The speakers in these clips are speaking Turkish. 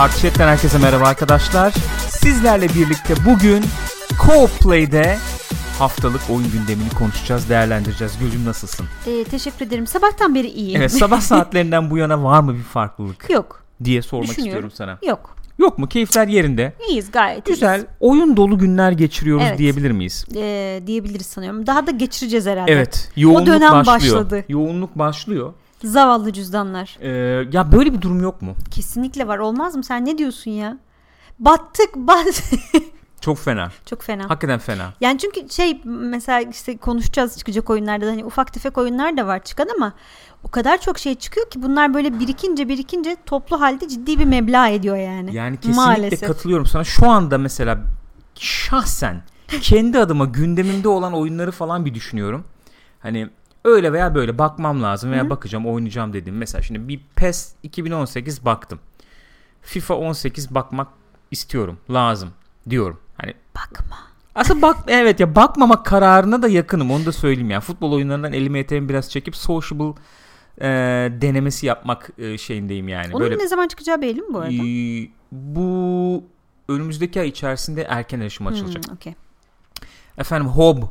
Parti Chat'ten herkese merhaba arkadaşlar. Sizlerle birlikte bugün Co-Play'de haftalık oyun gündemini konuşacağız, değerlendireceğiz. Gözüm nasılsın? Ee, teşekkür ederim. Sabahtan beri iyiyim. Evet, sabah saatlerinden bu yana var mı bir farklılık Yok. diye sormak istiyorum sana. Yok. Yok mu? Keyifler yerinde. İyiyiz gayet Güzel. iyiyiz. Oyun dolu günler geçiriyoruz Evet. diyebilir miyiz? Ee, diyebiliriz sanıyorum. Daha da geçireceğiz herhalde. Evet. Yoğunluk dönem başlıyor. başladı. Yoğunluk başlıyor. Zavallı cüzdanlar. Ee, ya böyle bir durum yok mu? Kesinlikle var. Olmaz mı? Sen ne diyorsun ya? Battık. Bat Çok fena. Çok fena. Hakikaten fena. Yani çünkü şey mesela işte konuşacağız çıkacak oyunlarda da hani ufak tefek oyunlar da var çıkan ama o kadar çok şey çıkıyor ki bunlar böyle birikince birikince toplu halde ciddi bir meblağ ediyor yani. Yani kesinlikle Maalesef. katılıyorum sana. Şu anda mesela şahsen kendi adıma gündemimde olan oyunları falan bir düşünüyorum. Hani öyle veya böyle bakmam lazım veya bakacağım oynayacağım dedim. Mesela şimdi bir PES 2018 baktım. FIFA 18 bakmak istiyorum. Lazım diyorum. Hani Bakma. aslında bak evet ya bakmamak kararına da yakınım onu da söyleyeyim ya. Futbol oyunlarından elimi eteğimi biraz çekip sociable e, denemesi yapmak e, şeyindeyim yani. Onun Böyle ne zaman çıkacağı belli mi bu arada? ee, bu önümüzdeki ay içerisinde erken erişim açılacak. Hmm, okey. Efendim Hob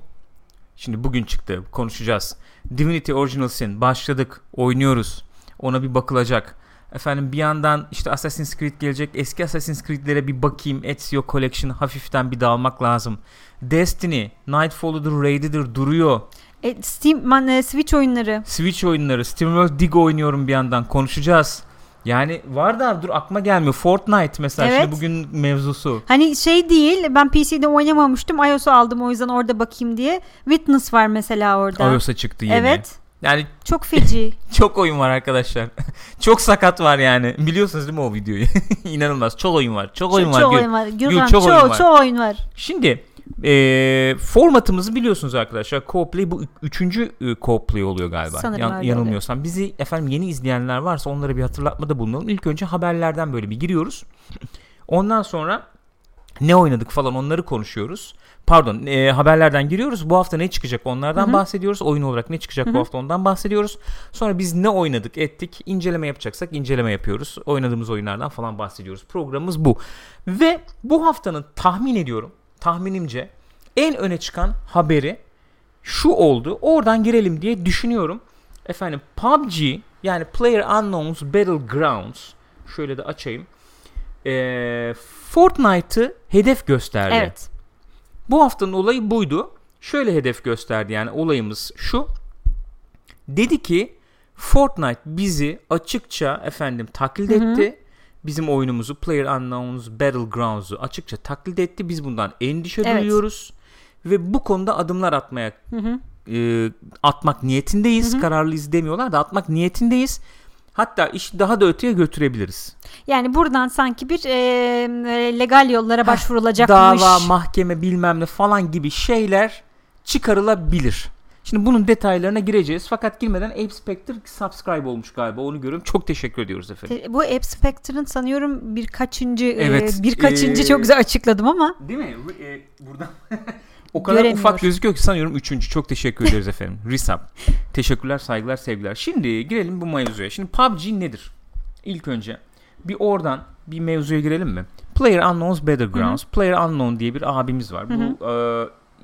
şimdi bugün çıktı konuşacağız. Divinity Original Sin başladık oynuyoruz. Ona bir bakılacak. Efendim bir yandan işte Assassin's Creed gelecek. Eski Assassin's Creed'lere bir bakayım. Ezio Collection hafiften bir dalmak lazım. Destiny, Nightfall'udur, Raid'idir duruyor. E, Steam, man, e, Switch oyunları. Switch oyunları, SteamWorld Dig oynuyorum bir yandan. Konuşacağız. Yani var da dur aklıma gelmiyor. Fortnite mesela Evet. şimdi bugün mevzusu. Hani şey değil ben PC'de oynamamıştım iOS'u aldım o yüzden orada bakayım diye. Witness var mesela orada. iOS'a çıktı yeni. Evet. Yani Çok feci. çok oyun var arkadaşlar. çok sakat var yani. Biliyorsunuz değil mi o videoyu? İnanılmaz. Çok oyun var. Çok oyun var. çok Gül. oyun var. Gürkan, çok çok, oyun çok, var. oyun var. Şimdi e, formatımızı biliyorsunuz arkadaşlar. Co-play bu üçüncü e, co-play oluyor galiba. Sanırım öyle yanılmıyorsam. Bizi efendim yeni izleyenler varsa onlara bir hatırlatmada bulunalım. İlk önce haberlerden böyle bir giriyoruz. Ondan sonra ne oynadık falan onları konuşuyoruz. Pardon e, haberlerden giriyoruz. Bu hafta ne çıkacak onlardan Hı hı. bahsediyoruz. Oyun olarak ne çıkacak Hı bu hafta ondan bahsediyoruz. Sonra biz ne oynadık ettik. inceleme yapacaksak inceleme yapıyoruz. Oynadığımız oyunlardan falan bahsediyoruz. Programımız bu. Ve bu haftanın tahmin ediyorum tahminimce en öne çıkan haberi şu oldu. Oradan girelim diye düşünüyorum. Efendim PUBG yani Player Unknown's Battlegrounds şöyle de açayım. Ee, Fortnite'ı hedef gösterdi. Evet. Bu haftanın olayı buydu. Şöyle hedef gösterdi yani olayımız şu. Dedi ki Fortnite bizi açıkça efendim taklit Hı hı. etti. Bizim oyunumuzu Player Unknown's Battlegrounds'u açıkça taklit etti. Biz bundan endişe Evet. duyuyoruz. Ve bu konuda adımlar atmaya Hı hı. e, atmak niyetindeyiz. Hı hı. Kararlıyız demiyorlar da atmak niyetindeyiz. Hatta işi daha da öteye götürebiliriz. Yani buradan sanki bir e, e, legal yollara başvurulacakmış. Dava, mahkeme bilmem ne falan gibi şeyler çıkarılabilir. Şimdi bunun detaylarına gireceğiz. Fakat girmeden Ape Spectre subscribe olmuş galiba. Onu görüyorum. Çok teşekkür ediyoruz efendim. Bu App Spectre'ın sanıyorum birkaçıncı e, Evet, birkaçıncı e, çok güzel açıkladım ama Değil mi? E, buradan o kadar ufak gözüküyor ki sanıyorum üçüncü. Çok teşekkür ederiz efendim. Risap. Teşekkürler, saygılar, sevgiler. Şimdi girelim bu mevzuya. Şimdi PUBG nedir? İlk önce bir oradan bir mevzuya girelim mi? Player Unknown's Battlegrounds. Player Unknown diye bir abimiz var. Bu e,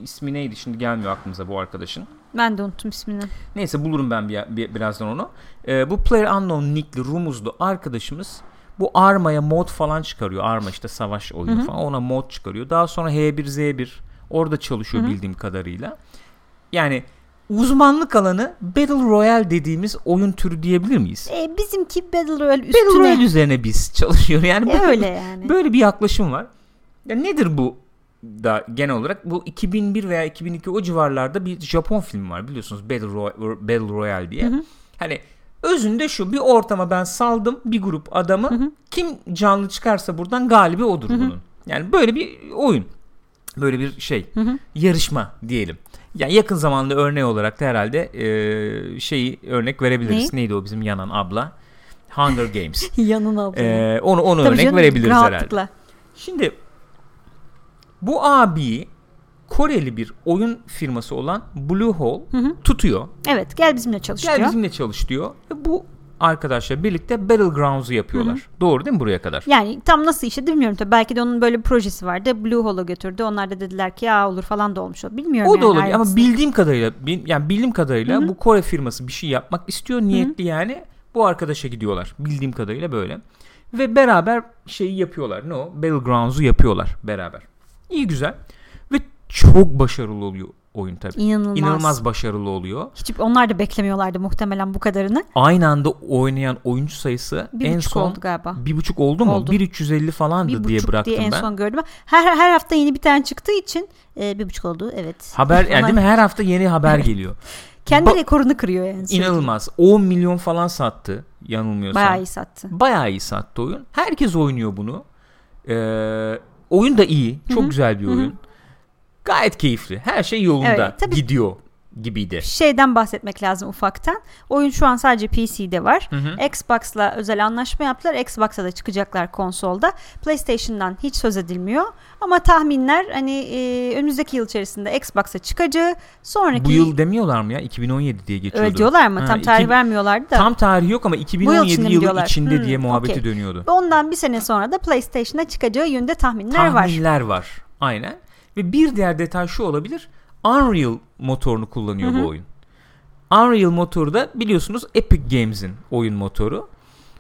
ismi neydi şimdi gelmiyor aklımıza bu arkadaşın. Ben de unuttum ismini. Neyse bulurum ben bir, bir- birazdan onu. Ee, bu Player Unknown nickli rumuzlu arkadaşımız bu Arma'ya mod falan çıkarıyor. Arma işte savaş oyunu Hı hı. falan ona mod çıkarıyor. Daha sonra H1Z1 orada çalışıyor Hı hı. bildiğim kadarıyla. Yani uzmanlık alanı Battle Royale dediğimiz oyun türü diyebilir miyiz? E, bizimki Battle Royale Battle üstüne. Royale üzerine biz çalışıyor. Yani E, böyle, öyle yani. böyle bir yaklaşım var. Ya nedir bu da genel olarak? Bu 2001 veya 2002 o civarlarda bir Japon filmi var biliyorsunuz Battle, Roy- Battle Royale diye. Hı hı. Hani özünde şu bir ortama ben saldım bir grup adamı. Hı hı. Kim canlı çıkarsa buradan galibi odur Hı hı. bunun. Yani böyle bir oyun. Böyle bir şey. Hı hı. Yarışma diyelim. Yani yakın zamanda örneği olarak da herhalde e, şeyi örnek verebiliriz. Neyi? Neydi o bizim yanan abla? Hunger Games. Yanına aldım. E, onu onu Tabii örnek canım, verebiliriz herhalde. rahatlıkla. Şimdi bu abiyi Koreli bir oyun firması olan Bluehole Hı hı. tutuyor. Evet gel bizimle çalış Gel diyor. bizimle çalış diyor. Ve bu arkadaşlar birlikte Battlegrounds'u yapıyorlar. Doğru değil mi buraya kadar? Yani tam nasıl işte bilmiyorum tabii. Belki de onun böyle bir projesi vardı. Blue Hole götürdü. Onlar da dediler ki ya olur falan da olmuş. o. Bilmiyorum O yani da olabilir ama bildiğim kadarıyla yani bildiğim kadarıyla Hı hı. bu Kore firması bir şey yapmak istiyor niyetli yani bu arkadaşa gidiyorlar. Bildiğim kadarıyla böyle. Ve beraber şeyi yapıyorlar. Ne o? Battlegrounds'u yapıyorlar beraber. İyi güzel. Ve çok başarılı oluyor oyun tabii. İnanılmaz. İnanılmaz başarılı oluyor. Hiç onlar da beklemiyorlardı muhtemelen bu kadarını. Aynı anda oynayan oyuncu sayısı Bir en son oldu galiba. bir buçuk oldu mu? Oldu. 1.350 falandı Bir diye bıraktım diye en ben. son gördüm. Her her hafta yeni bir tane çıktığı için e, bir buçuk oldu evet. Haber yani değil mi? Her hafta yeni haber geliyor. Kendi Ba- rekorunu kırıyor yani. sürekli. İnanılmaz. 10 milyon falan sattı yanılmıyorsam. Bayağı iyi sattı. Bayağı iyi sattı oyun. Herkes oynuyor bunu. Ee, oyun da iyi. Çok Hı hı. güzel bir oyun. Gayet keyifli. Her şey yolunda Evet, tabii. gidiyor gibiydi. Şeyden bahsetmek lazım ufaktan. Oyun şu an sadece PC'de var. Hı hı. Xbox'la özel anlaşma yaptılar. Xbox'a da çıkacaklar konsolda. PlayStation'dan hiç söz edilmiyor. Ama tahminler hani e, önümüzdeki yıl içerisinde Xbox'a çıkacağı sonraki Bu yıl demiyorlar mı ya? 2017 diye geçiyordu. öyle diyorlar mı? Ha, Tam tarih iki- vermiyorlardı da. Tam tarihi yok ama 2017 içinde mi yılı diyorlar? içinde Hmm, diye muhabbeti okey. dönüyordu. Ondan bir sene sonra da PlayStation'a çıkacağı yönde tahminler var. Tahminler var. Aynen. Ve bir diğer detay şu olabilir. Unreal motorunu kullanıyor Hı hı. bu oyun. Unreal motoru da biliyorsunuz Epic Games'in oyun motoru.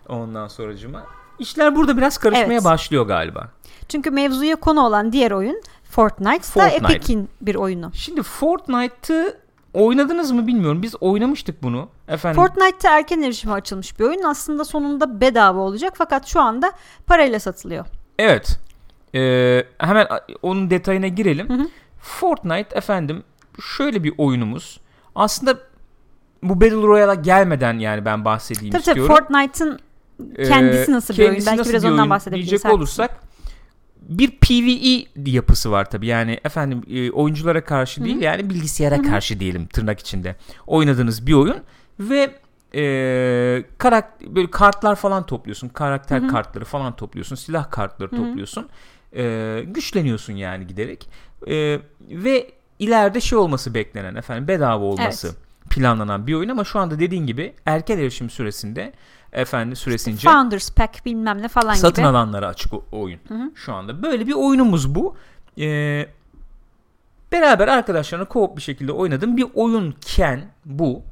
Ondan sonracıma. İşler burada biraz karışmaya Evet. başlıyor galiba. Çünkü mevzuya konu olan diğer oyun Fortnite, Fortnite. da Epic'in bir oyunu. Şimdi Fortnite'ı oynadınız mı bilmiyorum. Biz oynamıştık bunu. Efendim Fortnite'ta erken erişime açılmış bir oyun. Aslında sonunda bedava olacak fakat şu anda parayla satılıyor. Evet. Ee, hemen onun detayına girelim. Hı hı. Fortnite efendim şöyle bir oyunumuz. Aslında bu Battle Royale'a gelmeden yani ben bahsedeyim Tabii tabii istiyorum. Fortnite'ın kendisi nasıl bir oyun? kendisi Belki nasıl biraz bir ondan oyun bahsedebiliriz. Diyecek olursak bir PvE yapısı var tabii. Yani efendim e, oyunculara karşı değil yani bilgisayara karşı diyelim tırnak içinde. Oynadığınız bir oyun ve e, karak böyle kartlar falan topluyorsun. Karakter kartları falan topluyorsun. Silah kartları topluyorsun. E, güçleniyorsun yani giderek. E, ve ileride şey olması beklenen efendim bedava olması planlanan bir oyun ama şu anda dediğin gibi erken erişim süresinde efendim süresince Founders Pack bilmem ne falan satın gibi. alanlara açık o- oyun şu anda. Böyle bir oyunumuz bu. Ee, beraber arkadaşlarına co-op bir şekilde oynadığım bir oyunken bu.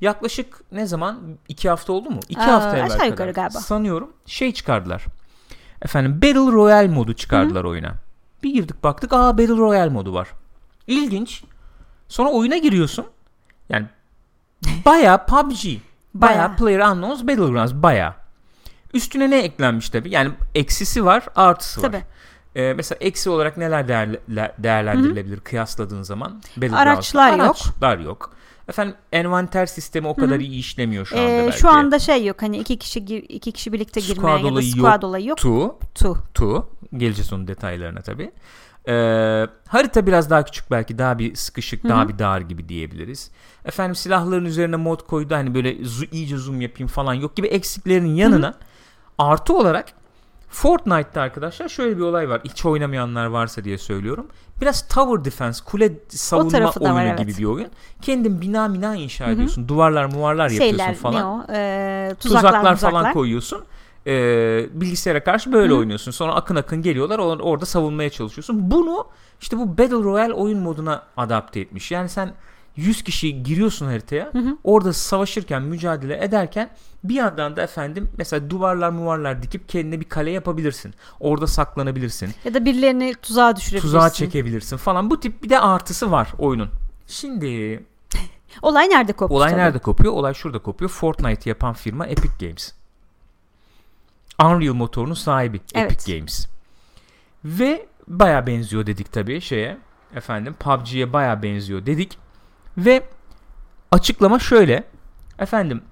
Yaklaşık ne zaman? iki hafta oldu mu? İki Aa, hafta evvel kadar. galiba. Sanıyorum şey çıkardılar. Efendim Battle Royale modu çıkardılar oyuna. Bir girdik baktık aa Battle Royale modu var. İlginç. Sonra oyuna giriyorsun. Yani baya PUBG. Baya Bayağı. PlayerUnknown's Battlegrounds baya. Üstüne ne eklenmiş tabi? Yani eksisi var, artısı var. Tabii. Ee, mesela eksi olarak neler değerle- değerlendirilebilir kıyasladığın zaman? Araçlar yok. Araçlar yok. Efendim envanter sistemi o kadar iyi işlemiyor şu anda Ee, belki. şu anda şey yok hani iki kişi iki kişi birlikte Squad girmeye ya da squad yok. olayı yok. Tu, Tu. tu. Geleceğiz onun detaylarına tabi. Ee, harita biraz daha küçük belki daha bir sıkışık daha bir dar gibi diyebiliriz. Efendim silahların üzerine mod koydu hani böyle zu- iyice zoom yapayım falan yok gibi eksiklerinin yanına artı olarak Fortnite'ta arkadaşlar şöyle bir olay var. Hiç oynamayanlar varsa diye söylüyorum. Biraz tower defense, kule savunma oyunu var, evet. gibi bir oyun. Kendin bina bina inşa ediyorsun. Duvarlar muvarlar Şeyler yapıyorsun falan ne o? Ee, tuzaklar, tuzaklar, falan koyuyorsun. Ee, bilgisayara karşı böyle oynuyorsun. Sonra akın akın geliyorlar. or- Orada savunmaya çalışıyorsun. Bunu işte bu Battle Royale oyun moduna adapte etmiş. Yani sen 100 kişi giriyorsun haritaya. Orada savaşırken, mücadele ederken bir yandan da efendim mesela duvarlar muvarlar dikip kendine bir kale yapabilirsin. Orada saklanabilirsin. Ya da birilerini tuzağa düşürebilirsin. Tuzağa çekebilirsin falan. Bu tip bir de artısı var oyunun. Şimdi Olay nerede koptu? Olay tabii. nerede kopuyor? Olay şurada kopuyor. Fortnite yapan firma Epic Games. Unreal motorunun sahibi Evet. Epic Games. Ve baya benziyor dedik tabii şeye. Efendim PUBG'ye baya benziyor dedik. Ve açıklama şöyle. Efendim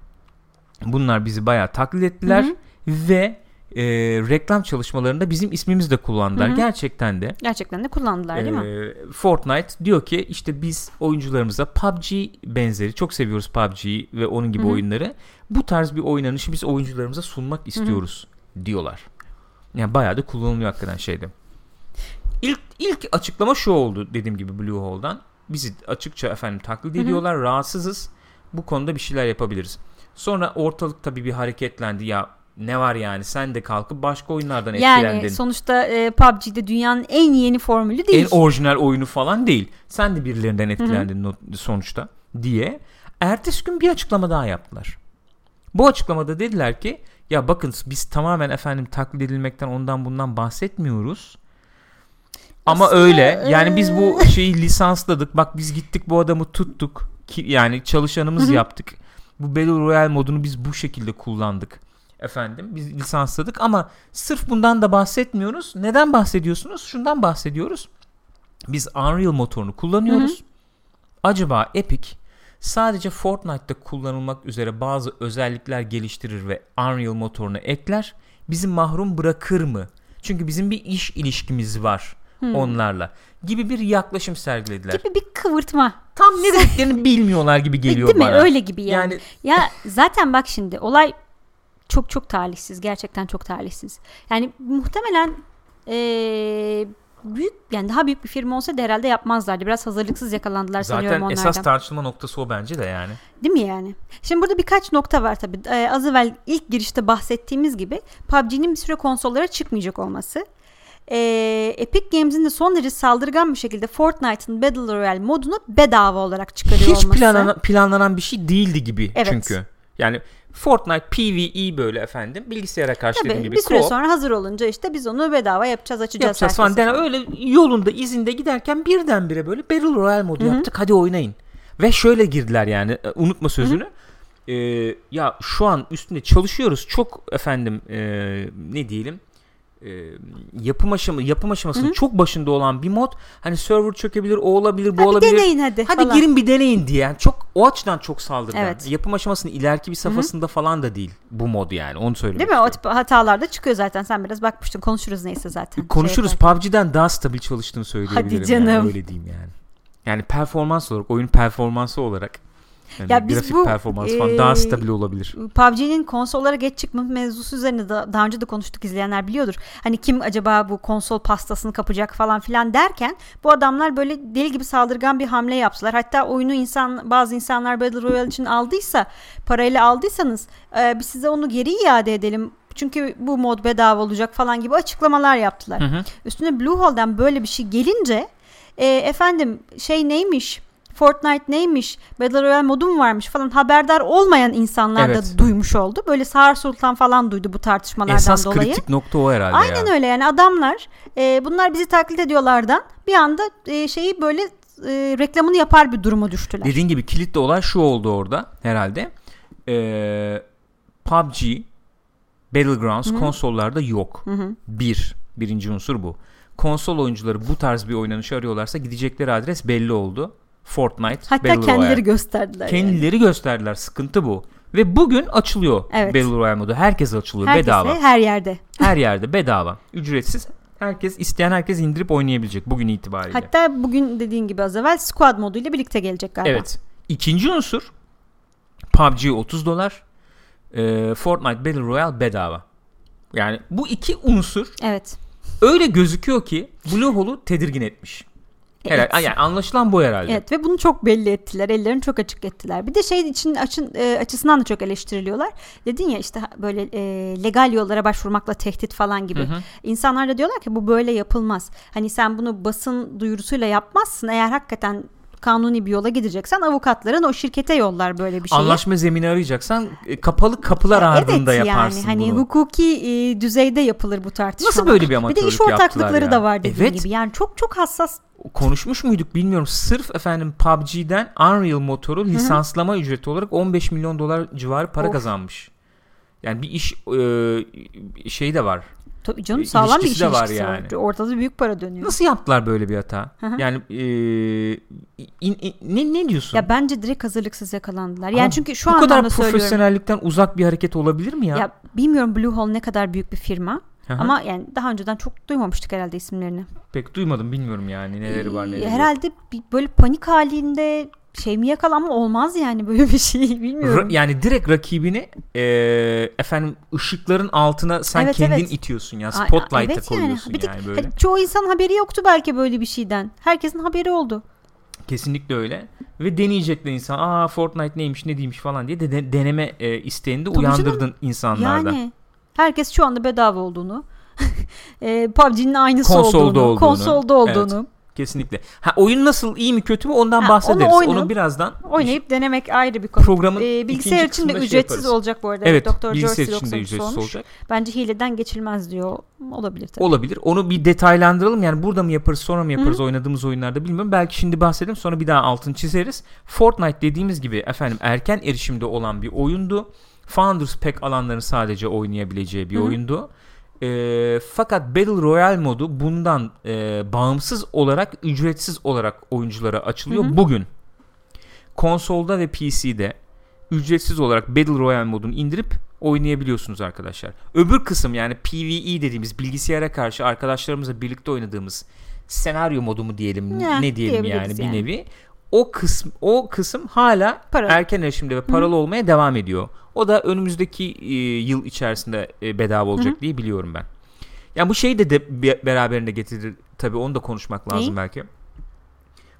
bunlar bizi baya taklit ettiler Hı hı. ve e, reklam çalışmalarında bizim ismimizi de kullandılar. Hı hı. Gerçekten de Gerçekten de kullandılar değil mi? ee, Fortnite diyor ki işte biz oyuncularımıza PUBG benzeri çok seviyoruz PUBG'yi ve onun gibi Hı hı. oyunları. Bu tarz bir oynanışı biz oyuncularımıza sunmak istiyoruz diyorlar. Yani bayağı da kullanılıyor hakikaten şeyde. İlk ilk açıklama şu oldu dediğim gibi Bluehole'dan. Bizi açıkça efendim taklit ediyorlar. Rahatsızız. Bu konuda bir şeyler yapabiliriz. Sonra ortalık tabii bir hareketlendi ya ne var yani sen de kalkıp başka oyunlardan Yani etkilendin. sonuçta e, PUBG'de dünyanın en yeni formülü değil. en orijinal oyunu falan değil. Sen de birilerinden etkilendin no- sonuçta diye. Ertesi gün bir açıklama daha yaptılar. Bu açıklamada dediler ki ya bakın biz tamamen efendim taklit edilmekten ondan bundan bahsetmiyoruz. Ama Aslında, öyle. Yani biz bu eee, şeyi lisansladık. Bak biz gittik bu adamı tuttuk. Ki, yani çalışanımız yaptık. Bu Battle Royale modunu biz bu şekilde kullandık. Efendim biz lisansladık ama sırf bundan da bahsetmiyoruz. Neden bahsediyorsunuz? Şundan bahsediyoruz. Biz Unreal motorunu kullanıyoruz. Acaba Epic sadece Fortnite'da kullanılmak üzere bazı özellikler geliştirir ve Unreal motoruna ekler. Bizi mahrum bırakır mı? Çünkü bizim bir iş ilişkimiz var Hmm. onlarla gibi bir yaklaşım sergilediler. gibi bir kıvırtma. Tam ne dediklerini bilmiyorlar gibi geliyor Değil mi? bana. Öyle gibi yani. Yani Ya zaten bak şimdi olay çok çok talihsiz. Gerçekten çok talihsiz. Yani muhtemelen eee, büyük yani daha büyük bir firma olsaydı herhalde yapmazlardı. Biraz hazırlıksız yakalandılar sanıyorum zaten onlardan. esas tartışma noktası o bence de yani. Değil mi yani? Şimdi burada birkaç nokta var tabii. Ee, az evvel ilk girişte bahsettiğimiz gibi PUBG'nin bir süre konsollara çıkmayacak olması. Ee, Epic Games'in de son derece saldırgan bir şekilde Fortnite'ın Battle Royale modunu bedava olarak çıkarıyor Hiç olması. planlanan, planlanan bir şey değildi gibi Evet. çünkü. Yani Fortnite PvE böyle efendim bilgisayara karşı dediğim Tabii gibi bir süre co-op sonra hazır olunca işte biz onu bedava yapacağız açacağız. yapacağız falan. Yani öyle yolunda izinde giderken birdenbire böyle Battle Royale modu Hı hı. yaptık hadi oynayın. Ve şöyle girdiler yani e, unutma sözünü. Ee, ya şu an üstünde çalışıyoruz. Çok efendim e, ne diyelim e, yapım aşama yapım aşamasının Hı hı. çok başında olan bir mod. Hani server çökebilir, o olabilir, bu Hadi olabilir. deneyin hadi. Hadi falan. girin bir deneyin diye. Yani çok o açıdan çok saldırgan. Evet. Yapım aşamasının ileriki bir safhasında falan da değil bu mod yani. Onu söylemek Değil mi? O tip hatalar da çıkıyor zaten. Sen biraz bakmıştın. Konuşuruz neyse zaten. Konuşuruz. Şey. PUBG'den daha stabil çalıştığını söyleyebilirim. Hadi canım. Yani, öyle diyeyim yani. Yani performans olarak, oyun performansı olarak yani Ya grafik bu, performans falan eee, daha stabil olabilir. PUBG'nin konsollara geç çıkma mevzusu üzerine da, daha önce de konuştuk izleyenler biliyordur. Hani kim acaba bu konsol pastasını kapacak falan filan derken bu adamlar böyle deli gibi saldırgan bir hamle yaptılar. Hatta oyunu insan bazı insanlar Battle Royale için aldıysa parayla aldıysanız e, biz size onu geri iade edelim. Çünkü bu mod bedava olacak falan gibi açıklamalar yaptılar. Hı hı. Üstüne Bluehole'dan böyle bir şey gelince e, efendim şey neymiş Fortnite neymiş Battle Royale modu mu varmış falan haberdar olmayan insanlar Evet. da duymuş oldu. Böyle Sağır Sultan falan duydu bu tartışmalardan Esas dolayı. kritik nokta o herhalde Aynen ya. öyle yani adamlar e, bunlar bizi taklit ediyorlardan bir anda e, şeyi böyle e, reklamını yapar bir duruma düştüler. Dediğin gibi kilit olay şu oldu orada herhalde. Ee, PUBG Battlegrounds Hı hı. konsollarda yok. Hı hı. Bir. Birinci unsur bu. Konsol oyuncuları bu tarz bir oynanışı arıyorlarsa gidecekleri adres belli oldu. Fortnite, Hatta Battle kendileri Royale. gösterdiler. yani. Kendileri gösterdiler. Sıkıntı bu. Ve bugün açılıyor Evet. Battle Royale modu. Herkes açılıyor Herkese, bedava. her yerde. Her yerde bedava. Ücretsiz. Herkes isteyen herkes indirip oynayabilecek bugün itibariyle. Hatta bugün dediğin gibi az evvel squad moduyla birlikte gelecek galiba. Evet. İkinci unsur PUBG 30 dolar. e, Fortnite Battle Royale bedava. Yani bu iki unsur Evet. öyle gözüküyor ki Bluehole'u tedirgin etmiş. Herhalde, Evet. yani anlaşılan bu herhalde. Evet ve bunu çok belli ettiler. Ellerini çok açık ettiler. Bir de şey için açın, e, açısından da çok eleştiriliyorlar. Dedin ya işte böyle e, legal yollara başvurmakla tehdit falan gibi. Hı hı. İnsanlar da diyorlar ki bu böyle yapılmaz. Hani sen bunu basın duyurusuyla yapmazsın. Eğer hakikaten kanuni bir yola gideceksen avukatların o şirkete yollar böyle bir şeyi. Anlaşma zemini arayacaksan e, kapalı kapılar Ya ardında evet yaparsın yani hani bunu. hukuki e, düzeyde yapılır bu tartışmalar. Nasıl böyle bir Bir de amatörlük iş ortaklıkları ya? da var dediğin Evet. gibi. Yani çok çok hassas. Konuşmuş muyduk bilmiyorum. Sırf efendim PUBG'den Unreal motoru lisanslama ücreti olarak 15 milyon dolar civarı para Of. kazanmış. Yani bir iş e, şey de var. Tabii canım E, sağlam bir iş ilişkisi de var ilişkisi var. yani. Ortada büyük para dönüyor. Nasıl yaptılar böyle bir hata? Yani e, in- in- ne ne diyorsun? Ya bence direkt hazırlıksız yakalandılar. Yani Ama çünkü şu bu kadar profesyonellikten uzak bir hareket olabilir mi ya? Ya bilmiyorum Bluehole ne kadar büyük bir firma ama yani daha önceden çok duymamıştık herhalde isimlerini. Pek duymadım bilmiyorum yani neleri var Ee, neleri yok. Herhalde bir, böyle panik halinde şey mi yakalanma olmaz yani böyle bir şey bilmiyorum. Ra- yani direkt rakibini e, efendim ışıkların altına sen Evet, kendin evet. itiyorsun ya. Aa, Spotlight'a evet yani. koyuyorsun Bir de- yani böyle. Hani çoğu insan haberi yoktu belki böyle bir şeyden. Herkesin haberi oldu. Kesinlikle öyle. Ve deneyecekler insan. Aa Fortnite neymiş ne değilmiş falan diye de, de- deneme e, isteğini de Tabii uyandırdın canım. insanlarda. Yani herkes şu anda bedava olduğunu, e, PUBG'nin aynısı Konsolda olduğunu, olduğunu. konsolda olduğunu Kesinlikle. Ha oyun nasıl iyi mi kötü mü ondan Ha, bahsederiz. onu Onu, birazdan oynayıp denemek ayrı bir konu. programın E, bilgisayar için de şey ücretsiz yaparız. olacak bu arada. Evet, Doktor bilgisayar Jersey için de 93 ücretsiz olmuş. olacak. Bence hileden geçilmez diyor. Olabilir tabii. Olabilir. Onu bir detaylandıralım. Yani burada mı yaparız, sonra mı yaparız oynadığımız oyunlarda bilmiyorum. Belki şimdi bahsedelim sonra bir daha altını çizeriz. Fortnite dediğimiz gibi efendim erken erişimde olan bir oyundu. Founders Pack alanların sadece oynayabileceği bir Hı hı. oyundu. Ee, fakat Battle Royale modu bundan e, bağımsız olarak ücretsiz olarak oyunculara açılıyor Hı hı. bugün. Konsolda ve PC'de ücretsiz olarak Battle Royale modunu indirip oynayabiliyorsunuz arkadaşlar. Öbür kısım yani PvE dediğimiz bilgisayara karşı arkadaşlarımızla birlikte oynadığımız senaryo modu mu diyelim Ya, ne diyelim yani, diyebiliriz bir yani. nevi. O kısım o kısım hala Paralı. erken erişimde ve paralı olmaya devam ediyor. O da önümüzdeki e, yıl içerisinde e, bedava olacak diye biliyorum ben. Yani bu şeyi de, de be- beraberinde getirir tabii onu da konuşmak lazım Neyi? belki.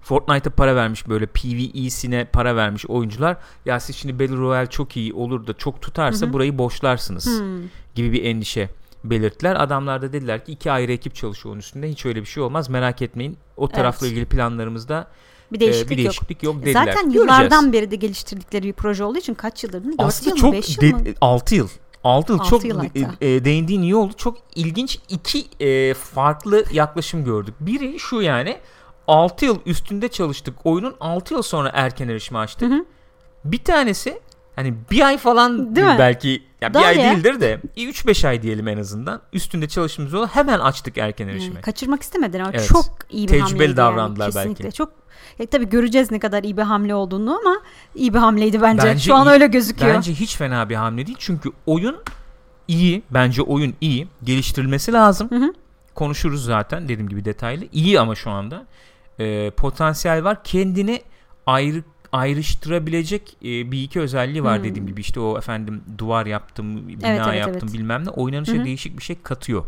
Fortnite'a para vermiş böyle PvE'sine para vermiş oyuncular ya siz şimdi Battle Royale çok iyi olur da çok tutarsa burayı boşlarsınız Hmm. gibi bir endişe belirttiler. Adamlar da dediler ki iki ayrı ekip çalışıyor onun üstünde hiç öyle bir şey olmaz merak etmeyin. O tarafla Evet. ilgili planlarımızda Bir e, değişiklik, bir yok. değişiklik yok, dediler. Zaten Göreceğiz. yıllardan beri de geliştirdikleri bir proje olduğu için kaç yıldır değil mi? 4 Aslında yıl mı 5 yıl mı? 6 yıl. 6 yıl Altı çok yıl e, e, değindiğin iyi oldu. Çok ilginç iki e, farklı yaklaşım gördük. Biri şu yani 6 yıl üstünde çalıştık. Oyunun 6 yıl sonra erken erişime açtık. Hı hı. Bir tanesi hani bir ay falan Değil mi? belki ya bir Daha ay ya. değildir de 3-5 ay diyelim en azından. Üstünde çalıştığımız oldu. Hemen açtık erken erişime. Yani kaçırmak istemediler ama Evet. çok iyi bir Tecrübeli hamleydi davrandılar yani. belki. Çok ya, tabii göreceğiz ne kadar iyi bir hamle olduğunu ama iyi bir hamleydi bence. Bence Şu an iyi- öyle gözüküyor. Bence hiç fena bir hamle değil. Çünkü oyun iyi. Bence oyun iyi. Geliştirilmesi lazım. Hı hı. Konuşuruz zaten dediğim gibi detaylı. İyi ama şu anda. Ee, potansiyel var. Kendini ayrı ayrıştırabilecek e, bir iki özelliği var Hmm. dediğim gibi. İşte o efendim duvar yaptım, bina Evet, evet, yaptım evet. bilmem ne. Oynanışa Hı hı. değişik bir şey katıyor.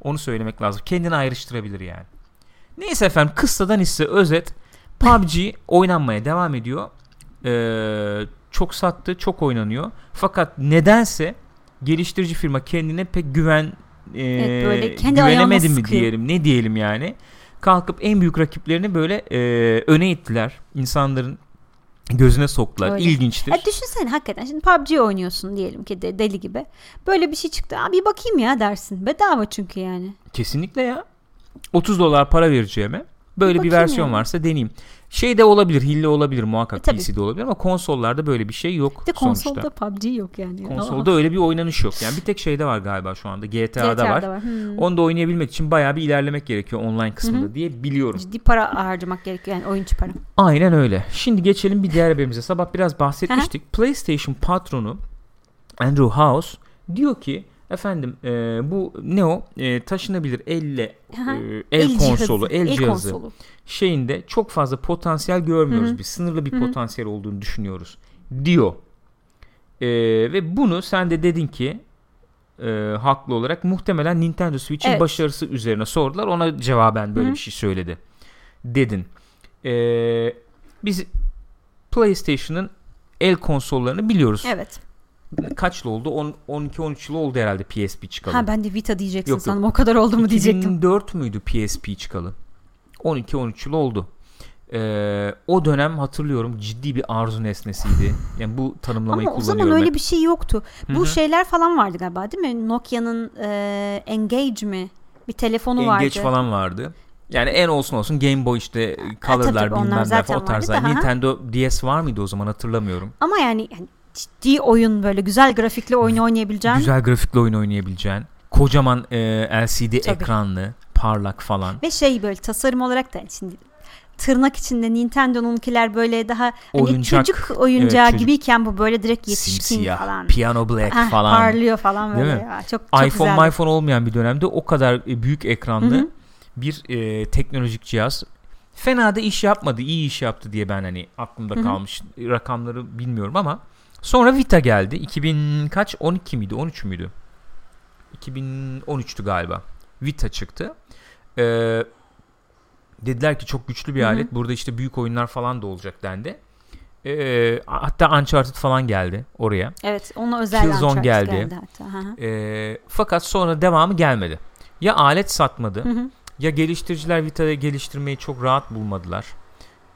Onu söylemek lazım. Kendini ayrıştırabilir yani. Neyse efendim kıssadan hisse özet. PUBG oynanmaya devam ediyor. Ee, çok sattı, çok oynanıyor. Fakat nedense geliştirici firma kendine pek güven e, Evet, böyle kendi güvenemedi mi sıkıyor. diyelim, ne diyelim yani. Kalkıp en büyük rakiplerini böyle e, öne ittiler. İnsanların gözüne soktular. Öyle. İlginçtir. Ya düşünsene hakikaten şimdi PUBG oynuyorsun diyelim ki de deli gibi. Böyle bir şey çıktı. Abi bir bakayım ya dersin. Bedava çünkü yani. Kesinlikle ya. 30 dolar para vereceğime böyle bir bakayım versiyon yani. varsa deneyeyim. Şey de olabilir, hille olabilir muhakkak E, tabii. PC'de olabilir ama konsollarda böyle bir şey yok Bir de sonuçta. konsolda PUBG yok yani. Konsolda öyle bir oynanış yok. Yani bir tek şeyde var galiba şu anda. GTA'da, var. var. Hmm. Onu da oynayabilmek için bayağı bir ilerlemek gerekiyor online kısmında diye biliyorum. Ciddi para harcamak gerekiyor yani oyuncu para. Aynen öyle. Şimdi geçelim bir diğer haberimize. Sabah biraz bahsetmiştik. PlayStation patronu Andrew House diyor ki efendim e, bu ne o E, taşınabilir elle Aha. e, el, konsolu, el, cihazı konsolu. şeyinde çok fazla potansiyel görmüyoruz Hı hı. biz. Sınırlı bir Hı hı. potansiyel olduğunu düşünüyoruz diyor. E, ve bunu sen de dedin ki e, haklı olarak muhtemelen Nintendo Switch'in Evet. başarısı üzerine sordular. Ona cevaben böyle Hı hı. bir şey söyledi. Dedin. E, biz PlayStation'ın el konsollarını biliyoruz. Evet. Kaçlı oldu? 10 12 13 yıl oldu herhalde PSP çıkalı. Ha ben de Vita diyeceksin Yok, yok. sandım. O kadar oldu mu diyecektim. 2004 müydü PSP çıkalı? 12-13 yıl oldu. Ee, o dönem hatırlıyorum ciddi bir arzu nesnesiydi. Yani bu tanımlamayı Ama o kullanıyorum. zaman öyle bir şey yoktu. Hı Bu şeyler falan vardı galiba değil mi? Nokia'nın e, Engage mi? Bir telefonu vardı. Engage falan vardı. Yani en olsun olsun Game Boy işte color'lar tabii, onlar bilmem ne o tarzlar. Nintendo DS var mıydı o zaman hatırlamıyorum. Ama yani, yani ciddi oyun böyle güzel grafikli oyun oynayabileceğin Güzel grafikli oyun oynayabileceğin. Kocaman e, LCD Tabii. ekranlı, parlak falan. ve şey böyle tasarım olarak da şimdi tırnak içinde Nintendo'nunkiler böyle daha hani Oyuncak. çocuk oyuncağı çocuk. gibiyken bu böyle direkt yetişkin Simsiyah, falan. piano black Ah, falan. Parlıyor falan böyle Değil mi? ya. Çok, çok iPhone, güzeldi. iPhone olmayan bir dönemde o kadar e, büyük ekranlı Hı hı. bir e, teknolojik cihaz. Fena da iş yapmadı, iyi iş yaptı diye ben hani aklımda Hı hı. kalmış. Rakamları bilmiyorum ama sonra Vita geldi. 2000 kaç? 12 miydi? 13 müydü? 2013'tü galiba. Vita çıktı. Ee, dediler ki çok güçlü bir Hı hı. alet. Burada işte büyük oyunlar falan da olacak dendi. Ee, hatta Uncharted falan geldi oraya. Evet ona özel Killzone Uncharted geldi. geldi hatta. Ee, fakat sonra devamı gelmedi. Ya alet satmadı Hı hı. ya geliştiriciler Vita'da geliştirmeyi çok rahat bulmadılar.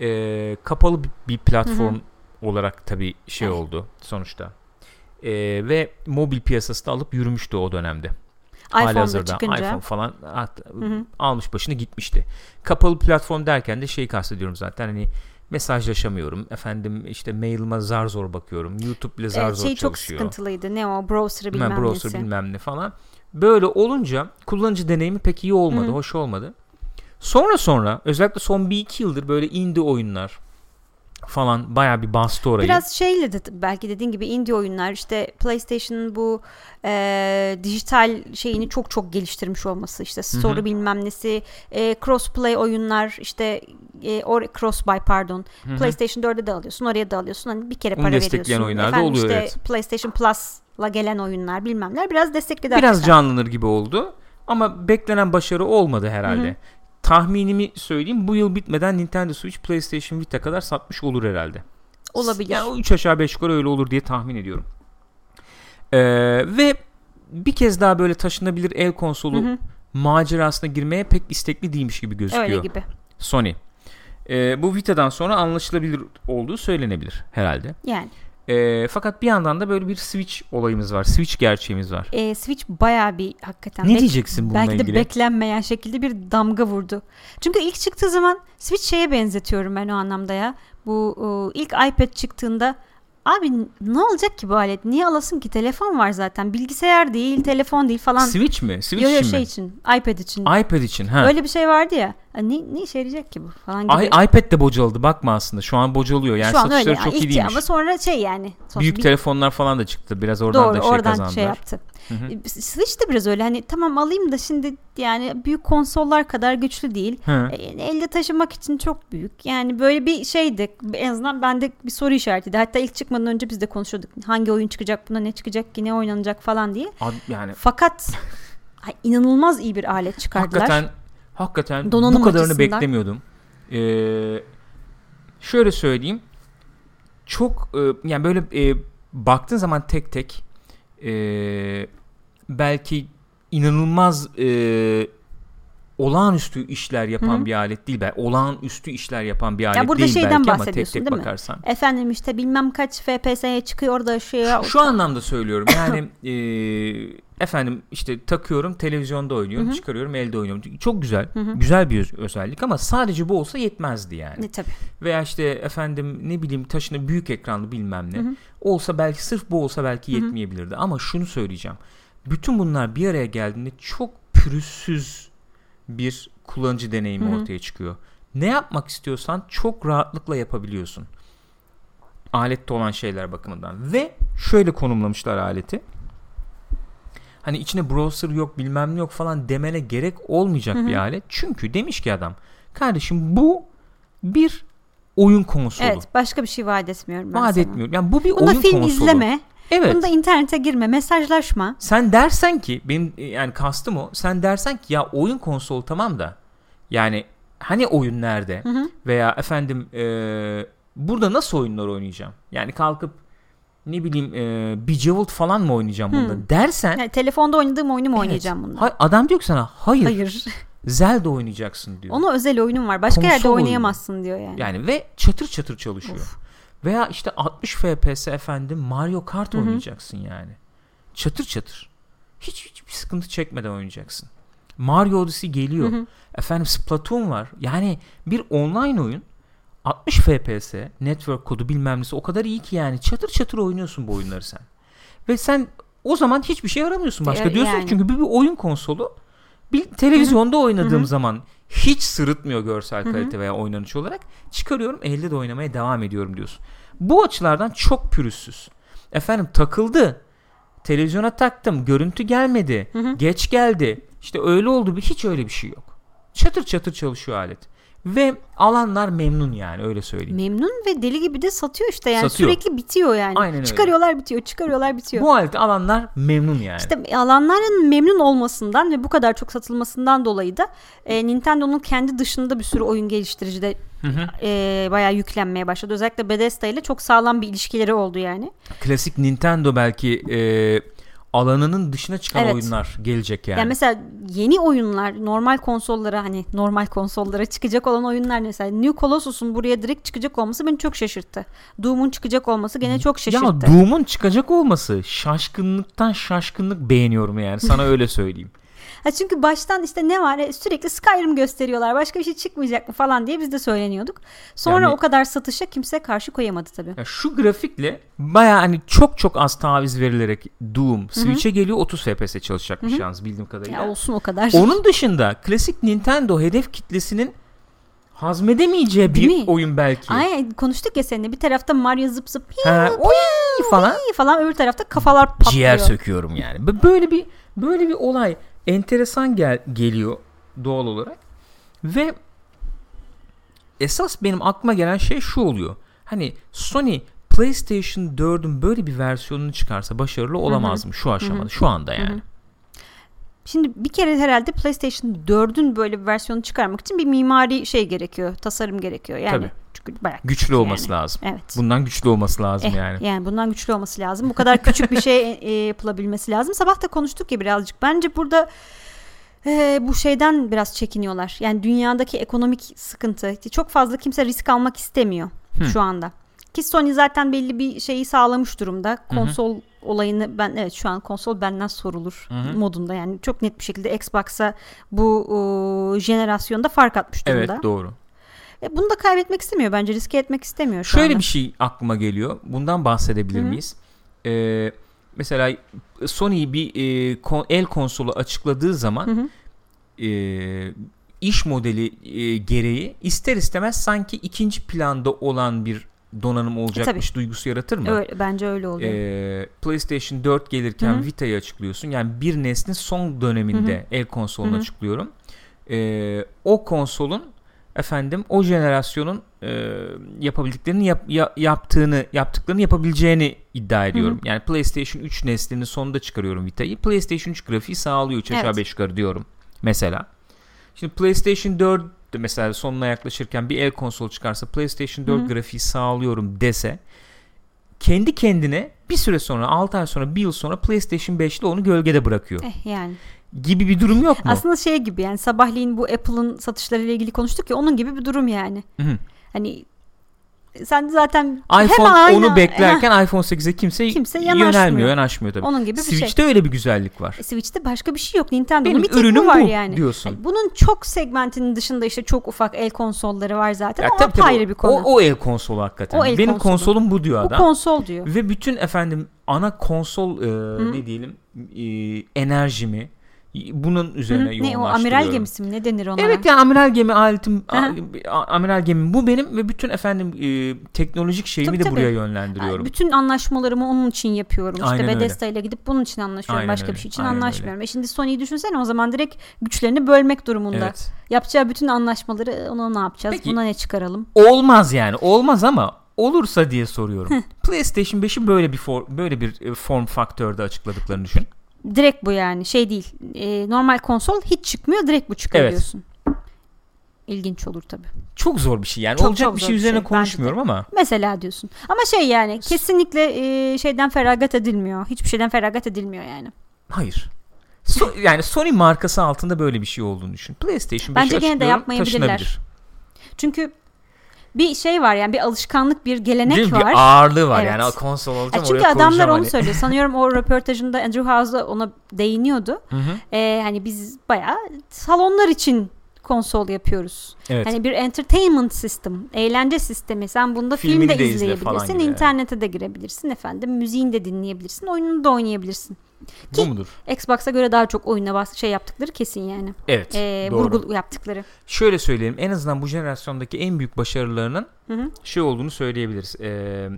Ee, kapalı bir- bir platform olarak tabii şey oldu sonuçta. Ee, ve mobil piyasası da alıp yürümüştü o dönemde. iPhone'da çıkınca. iPhone falan at- almış başını gitmişti. Kapalı platform derken de şeyi kastediyorum zaten hani mesajlaşamıyorum. Efendim işte mailime zar zor bakıyorum. YouTube bile zar Evet, zor şey çok çalışıyor. sıkıntılıydı. Ne o browser'ı bilmem Bilmem, browser nesi. bilmem ne falan. Böyle olunca kullanıcı deneyimi pek iyi olmadı, Hı hı. hoş olmadı. Sonra sonra özellikle son bir iki yıldır böyle indie oyunlar falan bayağı bir bastı orayı. Biraz şeyle de belki dediğin gibi indie oyunlar işte PlayStation'ın bu e, dijital şeyini çok çok geliştirmiş olması işte story hı. bilmem nesi e, crossplay oyunlar işte e, or, cross buy pardon Hı hı. PlayStation 4'e de alıyorsun oraya da alıyorsun hani bir kere Onu para destekleyen veriyorsun. oyunlar da Efendim oluyor, işte evet. PlayStation Plus'la gelen oyunlar bilmemler biraz destekledi Biraz hakikaten. canlanır gibi oldu ama beklenen başarı olmadı herhalde. Hı hı. Tahminimi söyleyeyim bu yıl bitmeden Nintendo Switch PlayStation Vita kadar satmış olur herhalde. Olabilir. Yani o 3 aşağı 5 yukarı öyle olur diye tahmin ediyorum. Ee, ve bir kez daha böyle taşınabilir el konsolu Hı hı. macerasına girmeye pek istekli değilmiş gibi gözüküyor. Öyle gibi. Sony. Ee, bu Vita'dan sonra anlaşılabilir olduğu söylenebilir herhalde. Yani Ee, fakat bir yandan da böyle bir Switch olayımız var. Switch gerçeğimiz var. e, Switch bayağı bir hakikaten Ne bek- diyeceksin bununla belki de ilgili? beklenmeyen şekilde bir damga vurdu. Çünkü ilk çıktığı zaman Switch şeye benzetiyorum ben o anlamda ya. Bu e, ilk iPad çıktığında abi ne olacak ki bu alet? Niye alasın ki? Telefon var zaten. Bilgisayar değil, telefon değil falan. Switch mi? Switch Yo yo için şey mi? için, iPad için. iPad için. Ha. Öyle bir şey vardı ya. Ne, ne işe yarayacak ki bu falan gibi. Ay, iPad de bocaladı bakma aslında. Şu an bocalıyor. Yani Şu an satışları öyle. çok İlk iyi değilmiş. Ama sonra şey yani. Büyük bir- telefonlar falan da çıktı. Biraz oradan Doğru da şey oradan kazandılar. şey yaptı. Hı hı. E, Switch de biraz öyle hani tamam alayım da şimdi yani büyük konsollar kadar güçlü değil. Hı. E, elde taşımak için çok büyük. Yani böyle bir şeydi. En azından bende bir soru işaretiydi. Hatta ilk çıkmadan önce biz de konuşuyorduk. Hangi oyun çıkacak buna ne çıkacak ki ne oynanacak falan diye. Ad- yani Fakat inanılmaz iyi bir alet çıkardılar. hakikaten hakikaten Donanım bu kadarını açısından. beklemiyordum. Ee, şöyle söyleyeyim. Çok e, yani böyle e, baktığın zaman tek tek e, belki inanılmaz e, olağanüstü işler yapan Hı hı. bir alet değil. Belki olağanüstü işler yapan bir alet Ya burada değil şeyden belki ama tek bahsediyorsun, tek değil mi? bakarsan. Efendim işte bilmem kaç FPS'ye çıkıyor da şey Şu, şu anlamda söylüyorum. Yani e, efendim işte takıyorum televizyonda oynuyorum, Hı hı. çıkarıyorum elde oynuyorum. Çok güzel. Hı hı. Güzel bir öz- özellik ama sadece bu olsa yetmezdi yani. ne tabii. Veya işte efendim ne bileyim taşına büyük ekranlı bilmem ne. Hı hı. Olsa belki sırf bu olsa belki yetmeyebilirdi. Ama şunu söyleyeceğim. Bütün bunlar bir araya geldiğinde çok pürüzsüz bir kullanıcı deneyimi Hı hı. ortaya çıkıyor. Ne yapmak istiyorsan çok rahatlıkla yapabiliyorsun. Alette olan şeyler bakımından. Ve şöyle konumlamışlar aleti. Hani içine browser yok bilmem ne yok falan demene gerek olmayacak Hı hı. bir alet. Çünkü demiş ki adam kardeşim bu bir oyun konsolu. Evet başka bir şey vaat etmiyorum ben Vaat sana. etmiyorum. Yani bu bir Bunda oyun film konsolu. izleme. Evet. Bunda internete girme. Mesajlaşma. Sen dersen ki benim e, yani kastım o. Sen dersen ki ya oyun konsolu tamam da yani hani oyun nerede? Hı hı. Veya efendim e, burada nasıl oyunlar oynayacağım? Yani kalkıp ne bileyim e, Bejeweled falan mı oynayacağım bunda Hmm. dersen Yani telefonda oynadığım oyunu mu evet. oynayacağım bunda? Ha- adam diyor ki sana hayır, Hayır. Zelda oynayacaksın diyor. Ona özel oyunum var. Başka Konsol yerde oyunu. oynayamazsın diyor yani. Yani ve çatır çatır çalışıyor. Of. Veya işte 60 FPS efendim Mario Kart Hı hı. oynayacaksın yani. Çatır çatır. Hiç hiçbir sıkıntı çekmeden oynayacaksın. Mario Odyssey geliyor. Hı hı. Efendim Splatoon var. Yani bir online oyun 60 FPS network kodu bilmem nesi o kadar iyi ki yani çatır çatır oynuyorsun bu oyunları sen. Ve sen o zaman hiçbir şey aramıyorsun başka. Ya- Diyorsun yani. çünkü bir, bir oyun konsolu bir televizyonda oynadığım Hı hı. zaman hiç sırıtmıyor görsel Hı hı. kalite veya oynanış olarak. Çıkarıyorum elde de oynamaya devam ediyorum diyorsun. Bu açılardan çok pürüzsüz. Efendim takıldı. Televizyona taktım. Görüntü gelmedi. Hı hı. Geç geldi. İşte öyle oldu. bir Hiç öyle bir şey yok. Çatır çatır çalışıyor alet. Ve alanlar memnun yani öyle söyleyeyim. Memnun ve deli gibi de satıyor işte yani Satıyor. sürekli bitiyor yani. Aynen öyle. çıkarıyorlar bitiyor, çıkarıyorlar bitiyor. Bu halde alanlar memnun yani. İşte alanların memnun olmasından ve bu kadar çok satılmasından dolayı da e, Nintendo'nun kendi dışında bir sürü oyun geliştirici de Hı hı. e, bayağı yüklenmeye başladı. Özellikle Bethesda ile çok sağlam bir ilişkileri oldu yani. Klasik Nintendo belki e, alanının dışına çıkan Evet. oyunlar gelecek yani. Yani. mesela yeni oyunlar normal konsollara hani normal konsollara çıkacak olan oyunlar mesela New Colossus'un buraya direkt çıkacak olması beni çok şaşırttı. Doom'un çıkacak olması gene çok şaşırttı. ya Doom'un çıkacak olması şaşkınlıktan şaşkınlık beğeniyorum yani sana öyle söyleyeyim. Ha çünkü baştan işte ne var E, sürekli Skyrim gösteriyorlar başka bir şey çıkmayacak mı falan diye biz de söyleniyorduk. Sonra Yani- o kadar satışa kimse karşı koyamadı tabii. Ya şu grafikle baya hani çok çok az taviz verilerek Doom Switch'e geliyor 30 FPS'e çalışacakmış yalnız bildiğim kadarıyla. Ya olsun o kadar. Onun dışında klasik Nintendo hedef kitlesinin hazmedemeyeceği Değil bir mi? oyun belki. Ay konuştuk ya seninle bir tarafta Mario zıp zıp Ha, oy falan "Hii" falan öbür tarafta kafalar patlıyor. ciğer söküyorum yani. Böyle bir böyle bir olay enteresan gel geliyor doğal olarak. Ve esas benim aklıma gelen şey şu oluyor. Hani Sony PlayStation 4'ün böyle bir versiyonunu çıkarsa başarılı olamaz mı şu aşamada, şu anda yani. Şimdi bir kere herhalde PlayStation 4'ün böyle bir versiyonu çıkarmak için bir mimari şey gerekiyor, tasarım gerekiyor. Yani Tabii. Bayağı Güçlü olması yani. lazım. Evet. Bundan güçlü olması lazım Eh, yani. yani bundan güçlü olması lazım. Bu kadar küçük bir şey e, yapılabilmesi lazım. Sabah da konuştuk ya birazcık. Bence burada e, bu şeyden biraz çekiniyorlar. Yani dünyadaki ekonomik sıkıntı. Çok fazla kimse risk almak istemiyor Hı. şu anda. Ki Sony zaten belli bir şeyi sağlamış durumda. Konsol olayını ben evet şu an konsol benden sorulur Hı hı. modunda. Yani çok net bir şekilde Xbox'a bu o, jenerasyonda fark atmış durumda. Evet doğru. E, bunu da kaybetmek istemiyor bence. Riske etmek istemiyor şu Şöyle anda. bir şey aklıma geliyor. Bundan bahsedebilir Hı hı. miyiz? Ee, mesela Sony bir e, kon- el konsolu açıkladığı zaman e, iş modeli e, gereği ister istemez sanki ikinci planda olan bir donanım olacakmış duygusu yaratır mı? Öyle, bence öyle oluyor. Ee, PlayStation 4 gelirken Hı hı. Vita'yı açıklıyorsun. Yani bir neslin son döneminde el konsolunu Hı hı. açıklıyorum. Ee, o konsolun efendim o jenerasyonun e, yapabildiklerini yap- ya- yaptığını yaptıklarını yapabileceğini iddia ediyorum. Yani PlayStation 3 neslinin sonunda çıkarıyorum Vita'yı. PlayStation 3 grafiği sağlıyor 3 aşağı Evet. 5 yukarı diyorum mesela. Şimdi PlayStation 4 de mesela sonuna yaklaşırken bir el konsol çıkarsa PlayStation 4 Hı hı. grafiği sağlıyorum dese kendi kendine bir süre sonra 6 ay sonra bir yıl sonra PlayStation 5'te onu gölgede bırakıyor Eh yani. Gibi bir durum yok mu? Aslında şey gibi yani sabahleyin bu Apple'ın satışlarıyla ilgili konuştuk ya onun gibi bir durum yani. Hı hı. Hani sen zaten iPhone aynı- 10'u beklerken iPhone 8'e kimse, Kimse yönelmiyor, yanaşmıyor. yanaşmıyor tabii. onun gibi bir şey. Switch'te öyle bir güzellik var. E, Switch'te başka bir şey yok. Nintendo'nun Benim bir ürünüm bu var bu yani. diyorsun. Hani bunun çok segmentinin dışında işte çok ufak el konsolları var zaten. Ya ama tabii o tabii, ayrı bir konu. O, o el konsolu hakikaten. O el Benim konsolu. konsolum bu diyor bu adam. konsol diyor. Ve bütün efendim ana konsol e, ne diyelim e, enerjimi bunun üzerine Hı, ne o yoğunlaştırıyorum. amiral gemisi mi ne denir ona? Evet yani amiral gemi aletim amiral gemim bu benim ve bütün efendim e, teknolojik şeyimi Tabii, de tabii. buraya yönlendiriyorum. Bütün anlaşmalarımı onun için yapıyorum. Aynen işte öyle. Bethesda ile gidip bunun için anlaşıyorum. Aynen Başka öyle, bir şey için aynen anlaşmıyorum. E şimdi Sony'yi düşünsene o zaman direkt güçlerini bölmek durumunda. Evet. Yapacağı bütün anlaşmaları ona ne yapacağız? Peki. Buna ne çıkaralım? Olmaz yani. Olmaz ama olursa diye soruyorum. PlayStation 5'i böyle bir for, böyle bir e, form faktörde açıkladıklarını düşün. Direkt bu yani şey değil. E, normal konsol hiç çıkmıyor. Direkt bu çıkıyor Evet. diyorsun. İlginç olur tabii. Çok zor bir şey yani. Çok, Olacak çok bir zor şey bir üzerine şey, bence konuşmuyorum ama Mesela diyorsun. Ama şey yani kesinlikle e, şeyden feragat edilmiyor. Hiçbir şeyden feragat edilmiyor yani. hayır. So- yani Sony markası altında böyle bir şey olduğunu düşün. PlayStation 5'i Bence gene de yapmayabilirler. Çünkü bir şey var yani bir alışkanlık, bir gelenek Değil mi? var. Bir ağırlığı var Evet. yani o konsol Ya alacağım çünkü adamlar onu hani. söylüyor. Sanıyorum o röportajında Andrew House da ona değiniyordu. Hı hı. Ee, hani biz bayağı salonlar için konsol yapıyoruz. Evet. Hani bir entertainment system, eğlence sistemi. Sen bunda film Filmini de de izleyebilirsin, internete de girebilirsin efendim, müziğini de dinleyebilirsin, oyununu da oynayabilirsin. Bu mudur? Xbox'a göre daha çok oyuna bas şey yaptıkları kesin yani. Evet. Ee, doğru. vurgu yaptıkları. Şöyle söyleyelim. En azından bu jenerasyondaki en büyük başarılarının Hı hı. şey olduğunu söyleyebiliriz. Ee,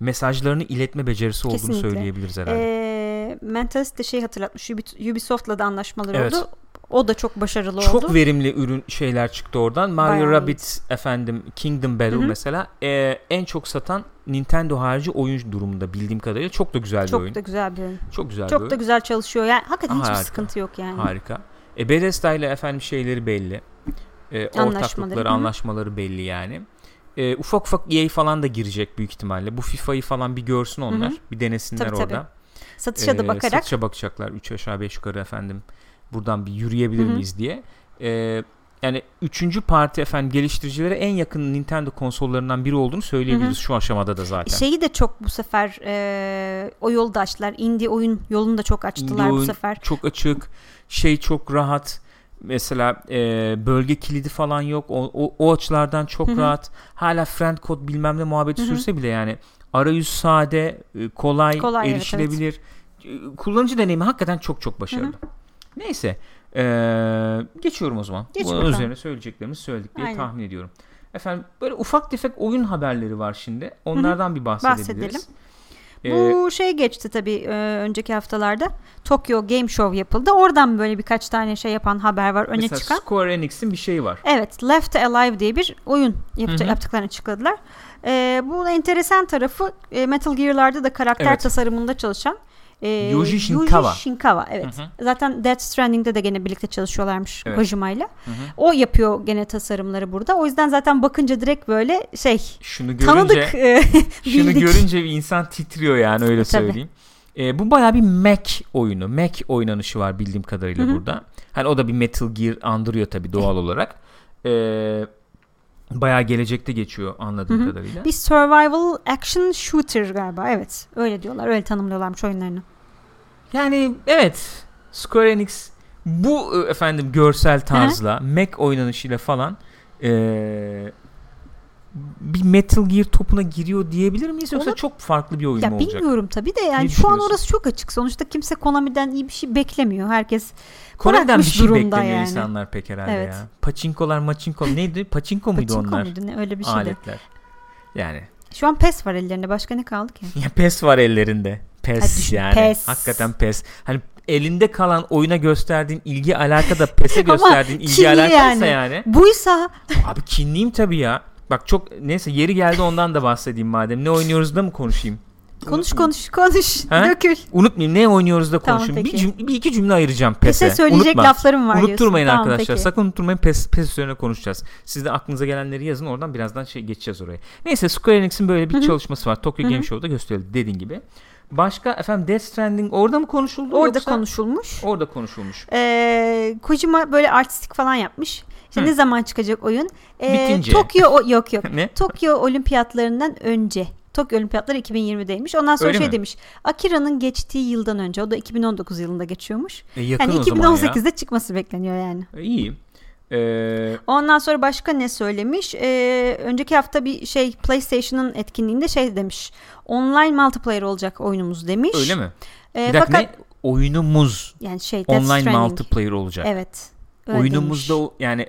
mesajlarını iletme becerisi olduğunu Kesinlikle. söyleyebiliriz herhalde. Ee, Mentalist de şey hatırlatmış. Ubi- Ubisoft'la da anlaşmaları Evet. oldu. O da çok başarılı Çok oldu. verimli ürün şeyler çıktı oradan. Mario Bayağı Rabbids efendim Kingdom Battle Hı hı. mesela e, en çok satan Nintendo harici oyun durumunda bildiğim kadarıyla çok da güzel bir oyun. çok da güzel bir oyun. çok güzel bir Çok oyun. da güzel çalışıyor. Yani hakikaten hiçbir Harika. sıkıntı yok yani. Harika. E, Bethesda ile efendim şeyleri belli. E, Anlaşmaları, ortaklıkları, anlaşmaları belli yani. E, ufak ufak EA falan da girecek büyük ihtimalle. Bu FIFA'yı falan bir görsün onlar. Hı hı. Bir denesinler Tabii, tabii. Satışa da Ee, bakarak Satışa bakacaklar 3 aşağı 5 yukarı efendim. Buradan bir yürüyebilir Hı hı. miyiz diye. Ee, yani üçüncü parti efendim geliştiricilere en yakın Nintendo konsollarından biri olduğunu söyleyebiliriz şu aşamada da zaten. şeyi de çok bu sefer e, o yolu da açtılar. Indie oyun yolunu da çok açtılar Indie bu oyun sefer. Çok açık, şey çok rahat. Mesela e, bölge kilidi falan yok. O, o, o açılardan çok Hı hı. rahat. Hala friend code bilmem ne muhabbeti Hı hı. sürse bile yani arayüz sade, e, kolay, Kolay, evet, erişilebilir. E, Kullanıcı deneyimi hakikaten çok çok başarılı. Neyse. e, geçiyorum o zaman. Geç Bunun bakalım. üzerine söyleyeceklerimizi söyledik diye Aynen. tahmin ediyorum. Efendim böyle ufak tefek oyun haberleri var şimdi. Onlardan bir bahsedebiliriz. Bahsedelim. E, Bu şey geçti tabii e, önceki haftalarda. Tokyo Game Show yapıldı. Oradan böyle birkaç tane şey yapan haber var öne mesela çıkan. Square Enix'in bir şeyi var. Evet, Left Alive diye bir oyun yaptı, yaptıklarını açıkladılar. Ee, bu enteresan tarafı e, Metal Gear'larda da karakter Evet. tasarımında çalışan e, Yuji Shinkawa. Shinkawa, evet. Hı Zaten Death Stranding'de de gene birlikte çalışıyorlarmış Evet. Kojima'yla. Hı hı. O yapıyor gene tasarımları burada. O yüzden zaten bakınca direkt böyle şey Şunu görünce tanıdık e, şunu görünce bir insan titriyor yani öyle Tabii. söyleyeyim. E, bu baya bir Mac oyunu. Mac oynanışı var bildiğim kadarıyla Hı hı. burada. Hani o da bir Metal Gear andırıyor tabii doğal olarak. E, bayağı gelecekte geçiyor anladığım Hı hı. kadarıyla. Bir survival action shooter galiba. Evet. Öyle diyorlar. Öyle tanımlıyorlarmış oyunlarını. Yani evet Square Enix bu e, efendim görsel tarzla Mac oynanışıyla falan e, bir Metal Gear topuna giriyor diyebilir miyiz yoksa Onu- çok farklı bir oyun Ya mu olacak? bilmiyorum tabii de yani Ne şu an orası çok açık. Sonuçta kimse Konami'den iyi bir şey beklemiyor. Herkes Konami'den bir şey beklemiyor yani. insanlar pek herhalde Evet. ya. Paçinkolar maçinko neydi? Paçinko muydu Pachinko onlar? muydu ne öyle bir şeydi. Aletler. Yani Şu an PES var ellerinde. Başka ne kaldı ki? ya PES var ellerinde. PES Ha, düşün, yani. PES. Hakikaten PES. Hani elinde kalan oyuna gösterdiğin ilgi alaka da PES'e gösterdiğin ilgi alakaysa yani. yani. Buysa Abi kinliyim tabii ya. Bak çok neyse yeri geldi ondan da bahsedeyim madem. Ne oynuyoruz da mı konuşayım? konuş konuş konuş. Ha? Dökül. Unutmayayım ne oynuyoruz da Tamam, konuşayım. bir, peki. cüm- bir iki cümle ayıracağım PES'e. PES'e söyleyecek Unutma. laflarım var Unutturmayın diyorsun. Tamam, arkadaşlar. peki. Sakın unutturmayın. PES, PES üzerine konuşacağız. Siz de aklınıza gelenleri yazın. Oradan birazdan şey geçeceğiz oraya. Neyse Square Enix'in böyle bir Hı hı. çalışması var. Tokyo Hı hı. Game Show'da gösterildi dediğin gibi. Başka efendim Death Stranding orada mı konuşuldu Orada yoksa? konuşulmuş. Orada konuşulmuş. Ee, Kojima böyle artistik falan yapmış. İşte Hı. ne zaman çıkacak oyun? Ee, Bitince. Tokyo o, yok yok. ne? Tokyo olimpiyatlarından önce. Tokyo olimpiyatları 2020'deymiş. Ondan sonra Öyle şey mi? demiş. Akira'nın geçtiği yıldan önce. O da 2019 yılında geçiyormuş. E, yakın Yani o zaman ya. 2018'de çıkması bekleniyor yani. E, İyi. Ee, Ondan sonra başka ne söylemiş? Ee, önceki hafta bir şey PlayStation'ın etkinliğinde şey demiş. Online multiplayer olacak oyunumuz demiş. öyle mi? Ee, bir dakika fakat ne? Oyunumuz yani şey online multiplayer olacak. Evet. Oyunumuzda demiş. yani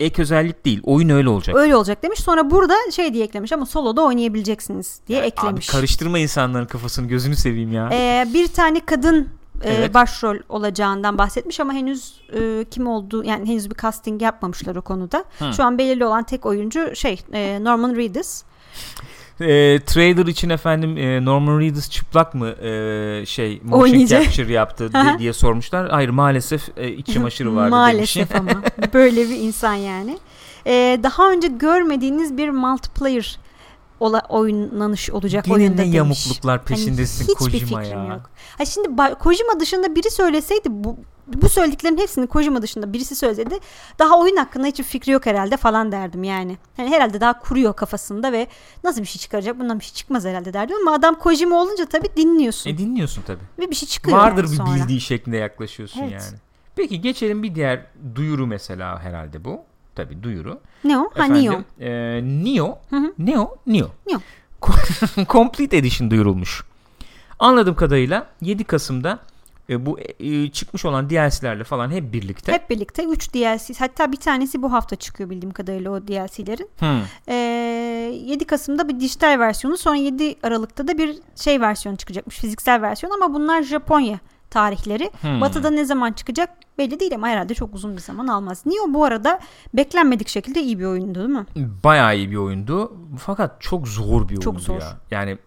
ek özellik değil. Oyun öyle olacak. öyle olacak demiş. Sonra burada şey diye eklemiş ama soloda oynayabileceksiniz diye Abi eklemiş. karıştırma insanların kafasını gözünü seveyim ya. Ee, bir tane kadın e, Evet. başrol olacağından bahsetmiş ama henüz e, kim olduğu yani henüz bir casting yapmamışlar o konuda. Hı. Şu an belirli olan tek oyuncu şey e, Norman Reedus. e, trailer için efendim e, Norman Reedus çıplak mı e, şey motion capture yaptı de- diye sormuşlar. Hayır maalesef e, iç çamaşırı vardı Maalesef demiş. ama böyle bir insan yani. Ee, daha önce görmediğiniz bir multiplayer ola, oynanış olacak Gene oyunda ne demiş. yamukluklar peşindesin hani Kojima ya. yok. Ha şimdi Kojima dışında biri söyleseydi bu bu söylediklerin hepsini Kojima dışında birisi söyleseydi daha oyun hakkında hiçbir fikri yok herhalde falan derdim yani. Hani herhalde daha kuruyor kafasında ve nasıl bir şey çıkaracak bundan bir şey çıkmaz herhalde derdim ama adam Kojima olunca tabii dinliyorsun E dinliyorsun tabii. ve bir şey çıkıyor Vardır yani bir sonra. bildiği şeklinde yaklaşıyorsun Evet. yani. Peki geçelim bir diğer duyuru mesela herhalde bu. Tabii duyuru. Ne o? Ha Efendim, Neo. E, Neo. Hı hı. Neo. Neo. Neo. Complete Edition duyurulmuş. Anladığım kadarıyla 7 Kasım'da e, bu e, çıkmış olan DLC'lerle falan hep birlikte. Hep birlikte 3 DLC hatta bir tanesi bu hafta çıkıyor bildiğim kadarıyla o DLC'lerin. Hmm. Ee, 7 Kasım'da bir dijital versiyonu sonra 7 Aralık'ta da bir şey versiyonu çıkacakmış fiziksel versiyon ama bunlar Japonya tarihleri. Hmm. Batı'da ne zaman çıkacak belli değil ama herhalde çok uzun bir zaman almaz. Nioh bu arada beklenmedik şekilde iyi bir oyundu değil mi? Bayağı iyi bir oyundu. Fakat çok zor bir Çok oyundu zor. ya. Yani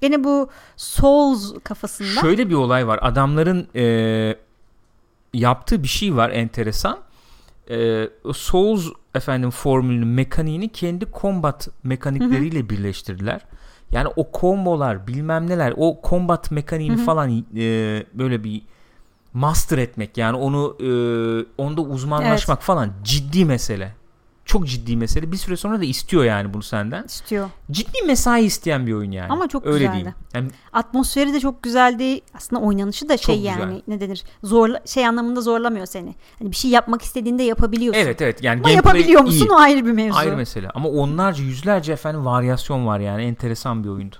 Gene bu Souls kafasında. şöyle bir olay var. Adamların e, yaptığı bir şey var enteresan. E, Souls efendim formülünün mekaniğini kendi combat mekanikleriyle birleştirdiler. Yani o kombolar bilmem neler o combat mekaniğini Hı hı. falan e, böyle bir master etmek yani onu e, onda uzmanlaşmak falan ciddi mesele. Çok ciddi mesele. Bir süre sonra da istiyor yani bunu senden. istiyor. Ciddi mesai isteyen bir oyun yani. Ama çok Öyle güzeldi. diyeyim. Yani Atmosferi de çok güzeldi. Aslında oynanışı da şey Çok güzel. yani ne denir? Zorla şey anlamında zorlamıyor seni. Hani bir şey yapmak istediğinde yapabiliyorsun. evet evet yani Ama yapabiliyor musun iyi. o ayrı bir mevzu. Ayrı mesele. Ama onlarca yüzlerce efendim varyasyon var yani. Enteresan bir oyundu.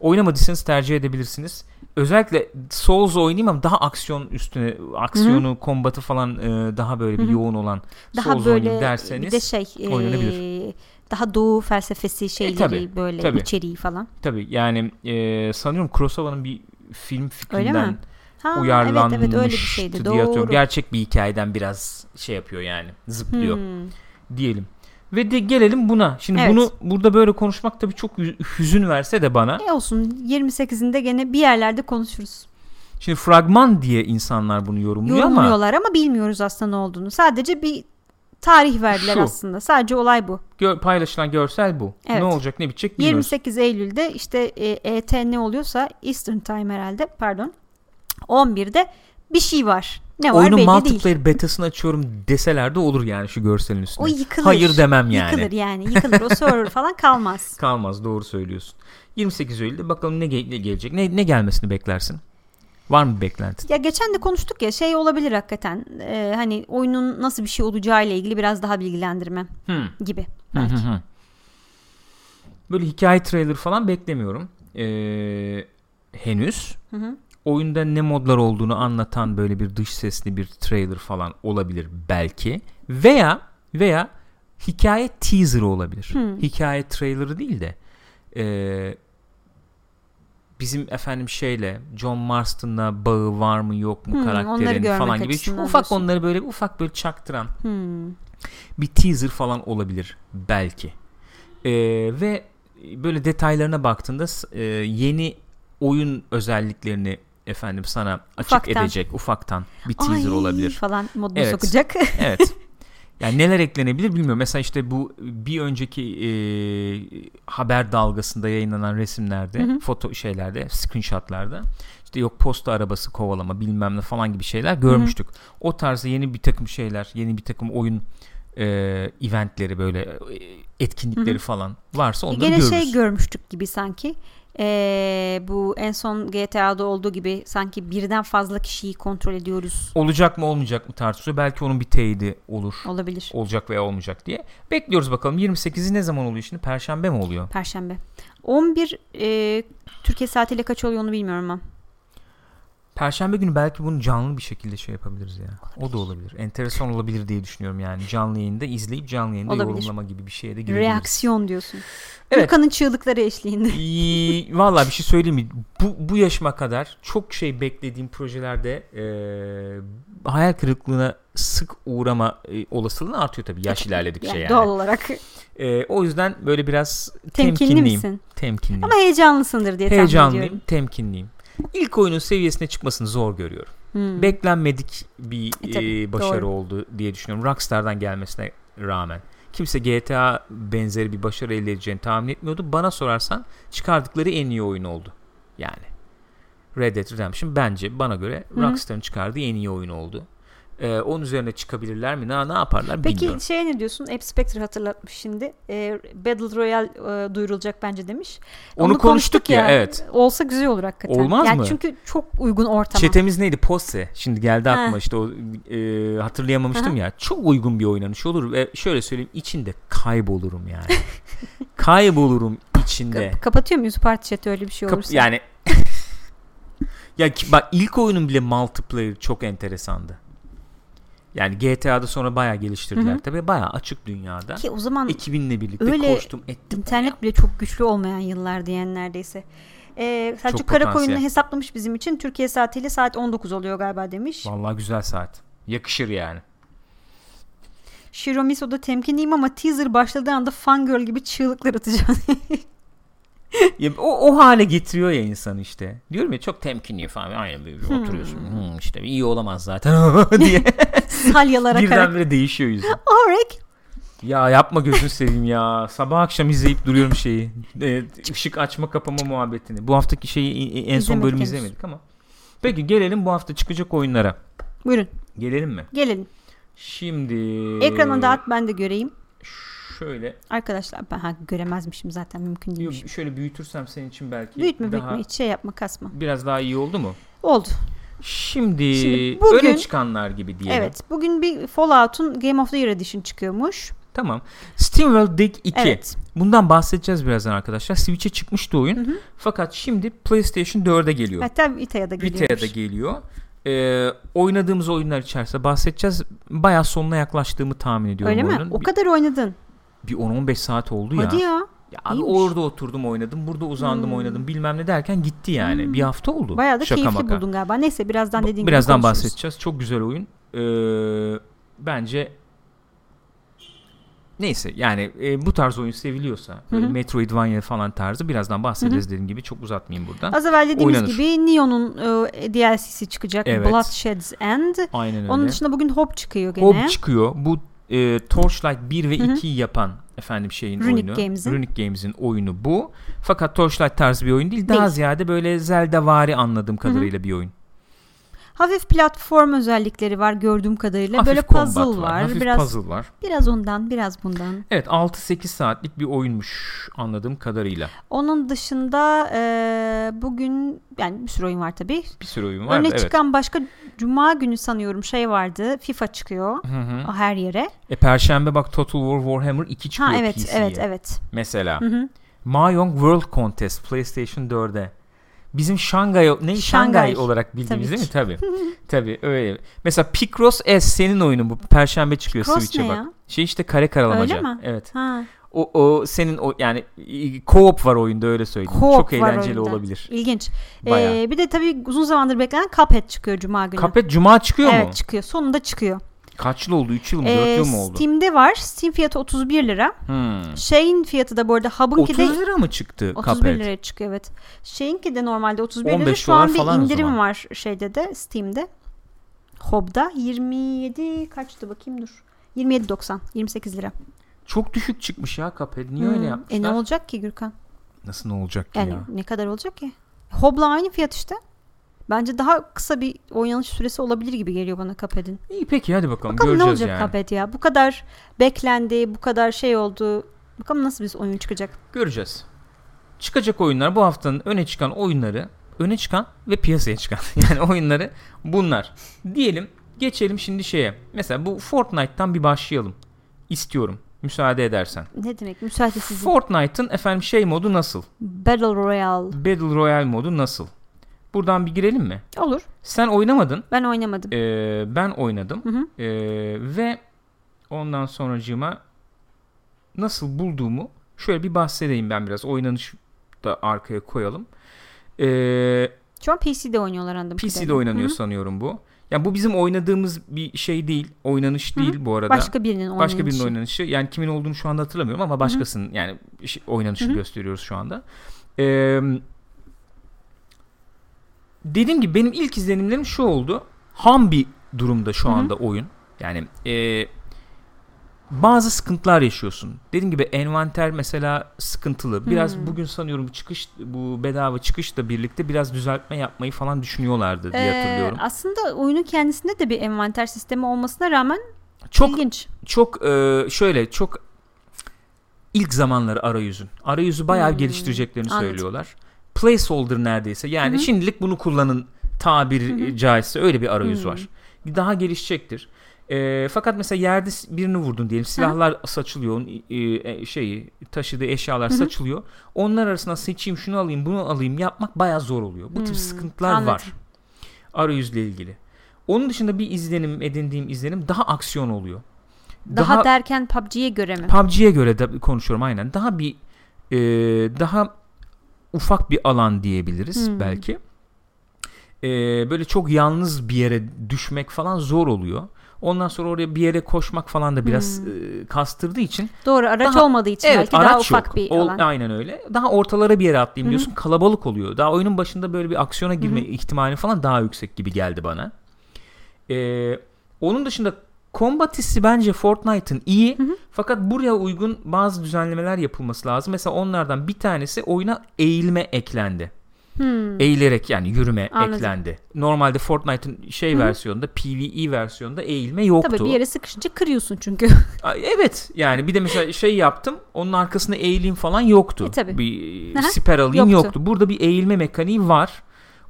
Oynamadıysanız tercih edebilirsiniz. Özellikle Souls oynayayım ama daha aksiyon üstüne aksiyonu, kombatı falan e, daha böyle bir Hı hı. yoğun olan daha Souls böyle derseniz bir de şey e, oynanabilir. daha doğu felsefesi şeyleri tabii, böyle tabii. içeriği falan. tabii yani e, sanıyorum Kurosawa'nın bir film fikrinden? Ha, uyarlanmıştı evet evet öyle bir şeydi. diye Doğru. Gerçek bir hikayeden biraz şey yapıyor yani zıplıyor Hmm. diyelim. Ve de gelelim buna. Şimdi Evet. bunu burada böyle konuşmak tabii çok hü- hüzün verse de bana. E olsun 28'inde gene bir yerlerde konuşuruz. Şimdi fragman diye insanlar bunu yorumluyor ama Yorumluyorlar ama bilmiyoruz aslında ne olduğunu. Sadece bir tarih verdiler Şu. aslında. Sadece olay bu. gö- paylaşılan görsel bu. Evet. Ne olacak ne bitecek bilmiyoruz. 28 Eylül'de işte e, ET ne oluyorsa Eastern Time herhalde pardon. 11'de bir şey var. Ne var Oyunun belli değil. multiplayer betasını açıyorum deseler de olur yani şu görselin üstüne. O yıkılır. Hayır demem yani. Yıkılır yani. Yıkılır. O server falan kalmaz. Kalmaz doğru söylüyorsun. 28 Eylül'de bakalım ne, ge- ne gelecek. Ne, ne gelmesini beklersin? Var mı bir beklentin? Ya geçen de konuştuk ya şey olabilir hakikaten. Ee, hani oyunun nasıl bir şey olacağı ile ilgili biraz daha bilgilendirme Hmm. gibi. Hı hı Belki. hı. Böyle hikaye trailer falan beklemiyorum. Ee, henüz. Hı hı. Oyunda ne modlar olduğunu anlatan böyle bir dış sesli bir trailer falan olabilir belki. Veya veya hikaye teaserı olabilir. Hmm. Hikaye trailerı değil de ee, bizim efendim şeyle John Marston'la bağı var mı yok mu Hmm, karakterin falan gibi açısından ufak diyorsun. onları böyle ufak böyle çaktıran Hmm. bir teaser falan olabilir belki. Ee, ve böyle detaylarına baktığında e, yeni oyun özelliklerini efendim sana açık Ufaktan. edecek ufaktan bir teaser Ay olabilir. falan moduna Evet. sokacak. Evet. Yani neler eklenebilir bilmiyorum. Mesela işte bu bir önceki e, haber dalgasında yayınlanan resimlerde, Hı hı. foto şeylerde, screenshotlarda işte yok posta arabası kovalama bilmem ne falan gibi şeyler görmüştük. O tarzda yeni bir takım şeyler, yeni bir takım oyun e, eventleri böyle e, etkinlikleri Hı hı. falan varsa onları Gene görürüz. şey görmüştük gibi sanki. Ee, bu en son GTA'da olduğu gibi sanki birden fazla kişiyi kontrol ediyoruz Olacak mı olmayacak mı tartışıyor. Belki onun bir teyidi olur. olabilir. Olacak veya olmayacak diye. Bekliyoruz bakalım. 28'i ne zaman oluyor şimdi? Perşembe mi oluyor? Perşembe. 11 e, Türkiye saatiyle kaç oluyor onu bilmiyorum ama. Perşembe günü belki bunu canlı bir şekilde şey yapabiliriz ya. O da olabilir. Enteresan olabilir diye düşünüyorum yani. Canlı yayında izleyip canlı yayında Olabilir. yorumlama gibi bir şeye de girebiliriz. Reaksiyon diyorsun. Evet. Gürkan'ın çığlıkları eşliğinde. İyi, Vallahi bir şey söyleyeyim mi? Bu, bu yaşıma kadar çok şey beklediğim projelerde eee, hayal kırıklığına sık uğrama e, olasılığın artıyor tabii. Yaş ilerledikçe Yani yani. Doğal olarak. Eee, o yüzden böyle biraz Temkinli temkinliyim. misin? Temkinliyim. Ama heyecanlısındır diye tahmin Heyecanlıyım, ediyorum. temkinliyim. İlk oyunun seviyesine çıkmasını zor görüyorum. Hmm. Beklenmedik bir E, tabii, e, başarı doğru. oldu diye düşünüyorum. Rockstar'dan gelmesine rağmen. Kimse GTA benzeri bir başarı elde edeceğini tahmin etmiyordu. Bana sorarsan çıkardıkları en iyi oyun oldu. Yani. Red Dead Redemption bence bana göre. Rockstar'ın çıkardığı en iyi oyun oldu. Ee, onun üzerine çıkabilirler mi? Ne, ne yaparlar Peki bilmiyorum. şey ne diyorsun? App Spectre hatırlatmış şimdi. E, Battle Royale e, duyurulacak bence demiş. Onu, konuştuk, ya, evet. Olsa güzel olur hakikaten. Olmaz yani mı? Çünkü çok uygun ortama. Çetemiz neydi? Posse. Şimdi geldi aklıma Ha. işte o e, hatırlayamamıştım Aha. ya. Çok uygun bir oynanış olur ve şöyle söyleyeyim içinde kaybolurum yani. kaybolurum içinde. Ka- kapatıyor muyuz parti chat'i öyle bir şey Kap- olursa? yani Ya ki, bak ilk oyunun bile multiplayer çok enteresandı. Yani GTA'da sonra bayağı geliştirdiler. Tabii bayağı açık dünyada. Ki o zaman Ekibinle birlikte öyle koştum ettim. internet bile çok güçlü olmayan yıllar diyen neredeyse. Ee, Selçuk Çok potansiyel. hesaplamış bizim için. Türkiye saatiyle saat 19 oluyor galiba demiş. Vallahi güzel saat. Yakışır yani. Shiro Miso'da temkinliyim ama teaser başladığı anda fangirl gibi çığlıklar atacağım. Ya, o, o hale getiriyor ya insan işte. Diyorum ya çok temkinli falan. Aynen böyle Hmm. oturuyorsun. Hmm, işte iyi olamaz zaten diye. Salyalara. Birdenbire değişiyor yüzün. Orek. Ya yapma gözünü seveyim ya. Sabah akşam izleyip duruyorum şeyi. Ee, ışık açma kapama muhabbetini. Bu haftaki şeyi en son bölümü henüz. izlemedik ama. Peki gelelim bu hafta çıkacak oyunlara. Buyurun Gelelim mi? gelin. Şimdi Ekrana dağıt ben de göreyim. Şöyle Arkadaşlar ben ha, göremezmişim zaten mümkün yok, değilmiş. şöyle büyütürsem senin için belki Büyütme daha büyütme hiç şey yapma kasma. biraz daha iyi oldu mu? Oldu. Şimdi, Şimdi bugün- öne çıkanlar gibi diyelim. Evet bugün bir Fallout'un Game of the Year Edition çıkıyormuş. Tamam. SteamWorld Dig 2. Evet. Bundan bahsedeceğiz birazdan arkadaşlar. Switch'e çıkmıştı oyun. Hı hı. Fakat şimdi PlayStation 4'e geliyor. Hatta Vita'ya da geliyormuş. Vita'ya da geliyor. Ee, oynadığımız oyunlar içerisinde bahsedeceğiz. Bayağı sonuna yaklaştığımı tahmin ediyorum Öyle mi? oyunun. O kadar oynadın. Bir 10-15 saat oldu ya. Hadi ya. Ya abi İyiymiş. orada oturdum oynadım. Burada uzandım Hmm. oynadım. Bilmem ne derken gitti yani. Hmm. Bir hafta oldu. Bayağı da Şaka keyifli maka. buldun galiba. Neyse birazdan Ba- dediğin gibi Birazdan bahsedeceğiz. Çok güzel oyun. Ee, bence neyse yani e, bu tarz oyun seviliyorsa böyle Hı hı. Metroidvania falan tarzı birazdan bahsedeceğiz dediğim gibi çok uzatmayayım buradan. Az evvel dediğimiz Oynanır. gibi Neo'nun e, DLC'si çıkacak. Evet. Bloodshed's End. Aynen öyle. Onun dışında bugün Hope çıkıyor gene. Hob çıkıyor. Bu e, Torchlight 1 ve Hı hı. 2'yi yapan efendim şeyin Runic oyunu. Games'in. Runic Games'in oyunu bu. Fakat Torchlight tarzı bir oyun değil. Daha Değil. ziyade böyle Zelda-vari anladığım kadarıyla bir oyun. Hafif platform özellikleri var gördüğüm kadarıyla. Hafif Böyle puzzle var. Hafif biraz puzzle var. biraz ondan, biraz bundan. Evet 6-8 saatlik bir oyunmuş anladığım kadarıyla. Onun dışında e, bugün yani bir sürü oyun var tabii. Bir sürü oyun var. Öne evet. çıkan başka cuma günü sanıyorum şey vardı. FIFA çıkıyor. Hı hı. Her yere. E, Perşembe bak Total War Warhammer 2 çıkıyor Ha evet PC'ye. evet evet. Mesela. Hı hı. Mahjong World Contest PlayStation 4'e. Bizim Şangay ne Şangay, olarak bildiğimiz Tabii değil mi? Tabii. Tabii öyle. Mesela Picross S senin oyunun bu. Perşembe çıkıyor Cross Switch'e bak. ya? Şey işte kare karalamaca. Öyle mi? Evet. Ha. O, o senin o yani co-op var oyunda öyle söyleyeyim. Co-op Çok eğlenceli oyunda. olabilir. İlginç. Bayağı. Ee, bir de tabii uzun zamandır beklenen Cuphead çıkıyor cuma günü. Cuphead Cuma çıkıyor evet mu? çıkıyor. Sonunda çıkıyor. Kaç yıl oldu? 3 yıl mı? 4 Ee, yıl mı oldu? Steam'de var. Steam fiyatı 31 lira. Hmm. Şeyin fiyatı da bu arada Hub'ınki 30 de lira mı çıktı 31 Cuphead? liraya çıkıyor evet. Şeyinki de normalde 31 lira. 15 Şu an bir indirim var şeyde de Steam'de. Hob'da 27 kaçtı bakayım dur. 27.90 28 lira. Çok düşük çıkmış ya Cuphead. Niye öyle Hmm. yapmışlar? E ne olacak ki Gürkan? Nasıl ne olacak ki Yani ya? ne kadar olacak ki? Hob'la aynı fiyat işte. Bence daha kısa bir oynanış süresi olabilir gibi geliyor bana Cuphead'in. İyi peki hadi bakalım, Bakalım ne göreceğiz olacak yani. Cuphead ya. Bu kadar beklendi, bu kadar şey oldu. Bakalım nasıl bir oyun çıkacak. Göreceğiz. Çıkacak oyunlar bu haftanın öne çıkan oyunları, öne çıkan ve piyasaya çıkan yani oyunları bunlar. Diyelim geçelim şimdi şeye. Mesela bu Fortnite'tan bir başlayalım. İstiyorum. Müsaade edersen. Ne demek? Müsaade sizin. Fortnite'ın efendim şey modu nasıl? Battle Royale. Battle Royale modu nasıl? Buradan bir girelim mi? Olur. Sen oynamadın. Ben oynamadım. Ee, ben oynadım. Hı hı. Ee, ve ondan sonracığıma nasıl bulduğumu şöyle bir bahsedeyim ben biraz. Oynanış da arkaya koyalım. Ee, Şu an PC'de oynuyorlar anladığım PC'de kadarıyla. oynanıyor Hı hı. sanıyorum bu. Yani bu bizim oynadığımız bir şey değil. Oynanış Hı hı. değil bu arada. Başka birinin oynanışı. Başka birinin oynanışı. Yani kimin olduğunu şu anda hatırlamıyorum ama başkasının yani şey- oynanışı Hı hı. gösteriyoruz şu anda. Ee, dediğim gibi benim ilk izlenimlerim şu oldu. Ham bir durumda şu anda oyun. Yani e, bazı sıkıntılar yaşıyorsun. Dediğim gibi envanter mesela sıkıntılı. Biraz Hmm. bugün sanıyorum bu çıkış bu bedava çıkışla birlikte biraz düzeltme yapmayı falan düşünüyorlardı diye Ee, hatırlıyorum. aslında oyunun kendisinde de bir envanter sistemi olmasına rağmen Çok ilginç. çok e, şöyle çok ilk zamanları arayüzün. Arayüzü bayağı Hmm, geliştireceklerini anladım. söylüyorlar. Placeholder neredeyse. Yani Hı hı. şimdilik bunu kullanın tabiri Hı hı. caizse öyle bir arayüz Hmm. var. Daha gelişecektir. E, fakat mesela yerde birini vurdun diyelim. Silahlar saçılıyor. onun, e, şeyi taşıdığı eşyalar Hı hı. saçılıyor. Onlar arasında seçeyim şunu alayım bunu alayım yapmak bayağı zor oluyor. Bu tip Hmm, sıkıntılar anladım. var. Arayüzle ilgili. Onun dışında bir izlenim edindiğim izlenim daha aksiyon oluyor. Daha, derken PUBG'ye göre mi? PUBG'ye göre de konuşuyorum aynen. Daha bir e, daha ufak bir alan diyebiliriz Hmm. belki. E, böyle çok yalnız bir yere düşmek falan zor oluyor. Ondan sonra oraya bir yere koşmak falan da biraz Hmm. e, kastırdığı için Doğru araç Daha- olmadığı için evet belki araç daha ufak yok. bir Ol- alan. aynen öyle. Daha ortalara bir yere atlayayım Hı hı. diyorsun. Kalabalık oluyor. Daha oyunun başında böyle bir aksiyona girme Hı hı. ihtimali falan daha yüksek gibi geldi bana. Ee, onun dışında combat hissi bence Fortnite'ın iyi. Hı hı. Fakat buraya uygun bazı düzenlemeler yapılması lazım. Mesela onlardan bir tanesi oyuna eğilme eklendi. Hmm. Eğilerek yani yürüme Anladım. eklendi. Normalde Fortnite'ın şey Hı hı. versiyonunda PvE versiyonunda eğilme yoktu. Tabii bir yere sıkışınca kırıyorsun çünkü. Evet yani bir de mesela şey yaptım onun arkasına eğileyim falan yoktu. E, tabii. Bir Aha, siper alayım yoktu. yoktu. Burada bir eğilme mekaniği var.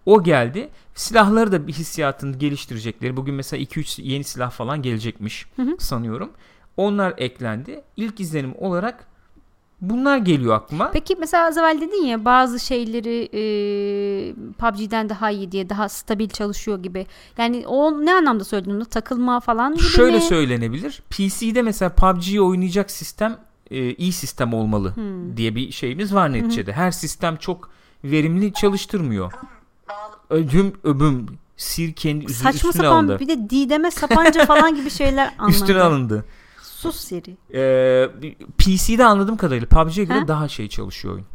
O geldi. Silahları da bir hissiyatını geliştirecekleri. Bugün mesela 2-3 yeni silah falan gelecekmiş Hı hı. sanıyorum. Onlar eklendi. İlk izlenim olarak bunlar geliyor aklıma. Peki mesela az evvel dedin ya bazı şeyleri e, PUBG'den daha iyi diye daha stabil çalışıyor gibi. Yani o ne anlamda söyledin onu? Takılma falan gibi Şöyle mi? söylenebilir. PC'de mesela PUBG'yi oynayacak sistem e, iyi sistem olmalı Hmm. diye bir şeyimiz var neticede. Her sistem çok verimli çalıştırmıyor. Ödüm öbüm sirkenin üstü- Saçma üstüne sapan alındı. bir de Didem'e sapanca falan gibi şeyler anladım. Üstüne alındı. Sus Siri. Ee, PC'de anladığım kadarıyla PUBG'ye göre Ha? daha şey çalışıyor oyun.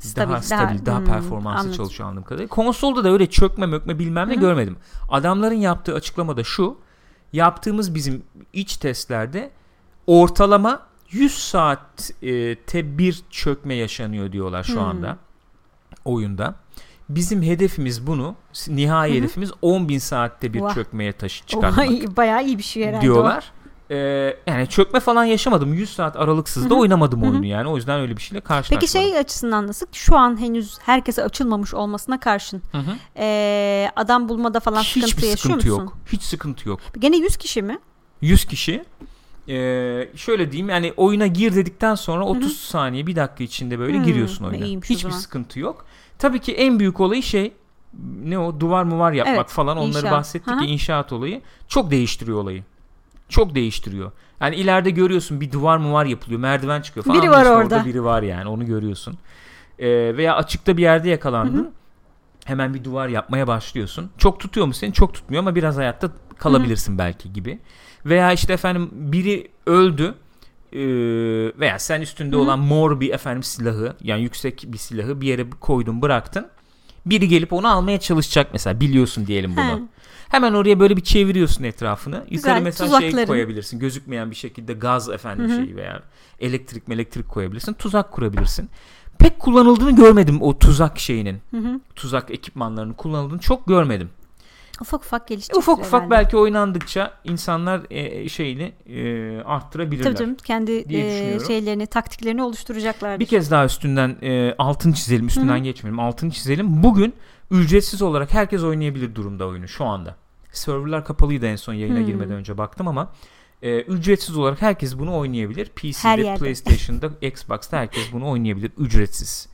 Stabil, daha stabil, daha, Hmm, performanslı anladım. çalışıyor anladığım kadarıyla. Konsolda da öyle çökme mökme bilmem ne görmedim. Adamların yaptığı açıklamada şu. Yaptığımız bizim iç testlerde ortalama 100 saatte bir çökme yaşanıyor diyorlar şu Hmm. anda oyunda. Bizim hedefimiz bunu, nihai hedefimiz 10.000 saatte bir Vah. çökmeye taşı O çıkartmak bayağı- iyi bir şey herhalde diyorlar. Ee, yani çökme falan yaşamadım. 100 saat aralıksız da oynamadım oyunu yani. O yüzden öyle bir şeyle o. karşılaşmadım. Peki şey açısından nasıl? Şu an henüz herkese açılmamış olmasına karşın e, adam bulmada falan sıkıntı Hiçbir yaşıyor sıkıntı musun? yok. Hiç sıkıntı yok. Gene 100 kişi mi? 100 kişi ee, şöyle diyeyim yani oyuna gir dedikten sonra 30 saniye bir dakika içinde böyle giriyorsun oyuna. iyiymiş o Hiçbir sıkıntı yok. Tabii ki en büyük olayı şey ne o duvar mu var yapmak Evet, falan onları inşaat. bahsettik hı. ya inşaat olayı çok değiştiriyor olayı. Çok değiştiriyor. Yani ileride görüyorsun bir duvar mı var yapılıyor merdiven çıkıyor falan. Biri var Anlıyorsun orada. Biri var yani onu görüyorsun. Ee, veya açıkta bir yerde yakalandın. Hemen bir duvar yapmaya başlıyorsun. Çok tutuyor mu seni? Çok tutmuyor ama biraz hayatta kalabilirsin belki gibi. Veya işte efendim biri öldü ee, veya sen üstünde Hı olan mor bir efendim silahı yani yüksek bir silahı bir yere koydun bıraktın. Biri gelip onu almaya çalışacak mesela biliyorsun diyelim bunu. He. Hemen oraya böyle bir çeviriyorsun etrafını. Yukarı Güzel, mesela şey tuzakların. koyabilirsin. Gözükmeyen bir şekilde gaz efendim Hı şeyi veya elektrik elektrik koyabilirsin. Tuzak kurabilirsin. Pek kullanıldığını görmedim o tuzak şeyinin. Hı. Tuzak ekipmanlarının kullanıldığını çok görmedim. Ufak ufak gelişecek. Ufak ufak herhalde. belki oynandıkça insanlar e, şeyini e, arttırabilirler. Tabii canım kendi e, şeylerini, taktiklerini oluşturacaklar. Bir kez daha üstünden e, altını çizelim, üstünden Hı hı. geçmeyelim. Altını çizelim. Bugün ücretsiz olarak herkes oynayabilir durumda oyunu şu anda. Serverlar kapalıydı en son yayına Hmm. girmeden önce baktım ama e, ücretsiz olarak herkes bunu oynayabilir. PC'de. PlayStation'da, Xbox'ta herkes bunu oynayabilir ücretsiz.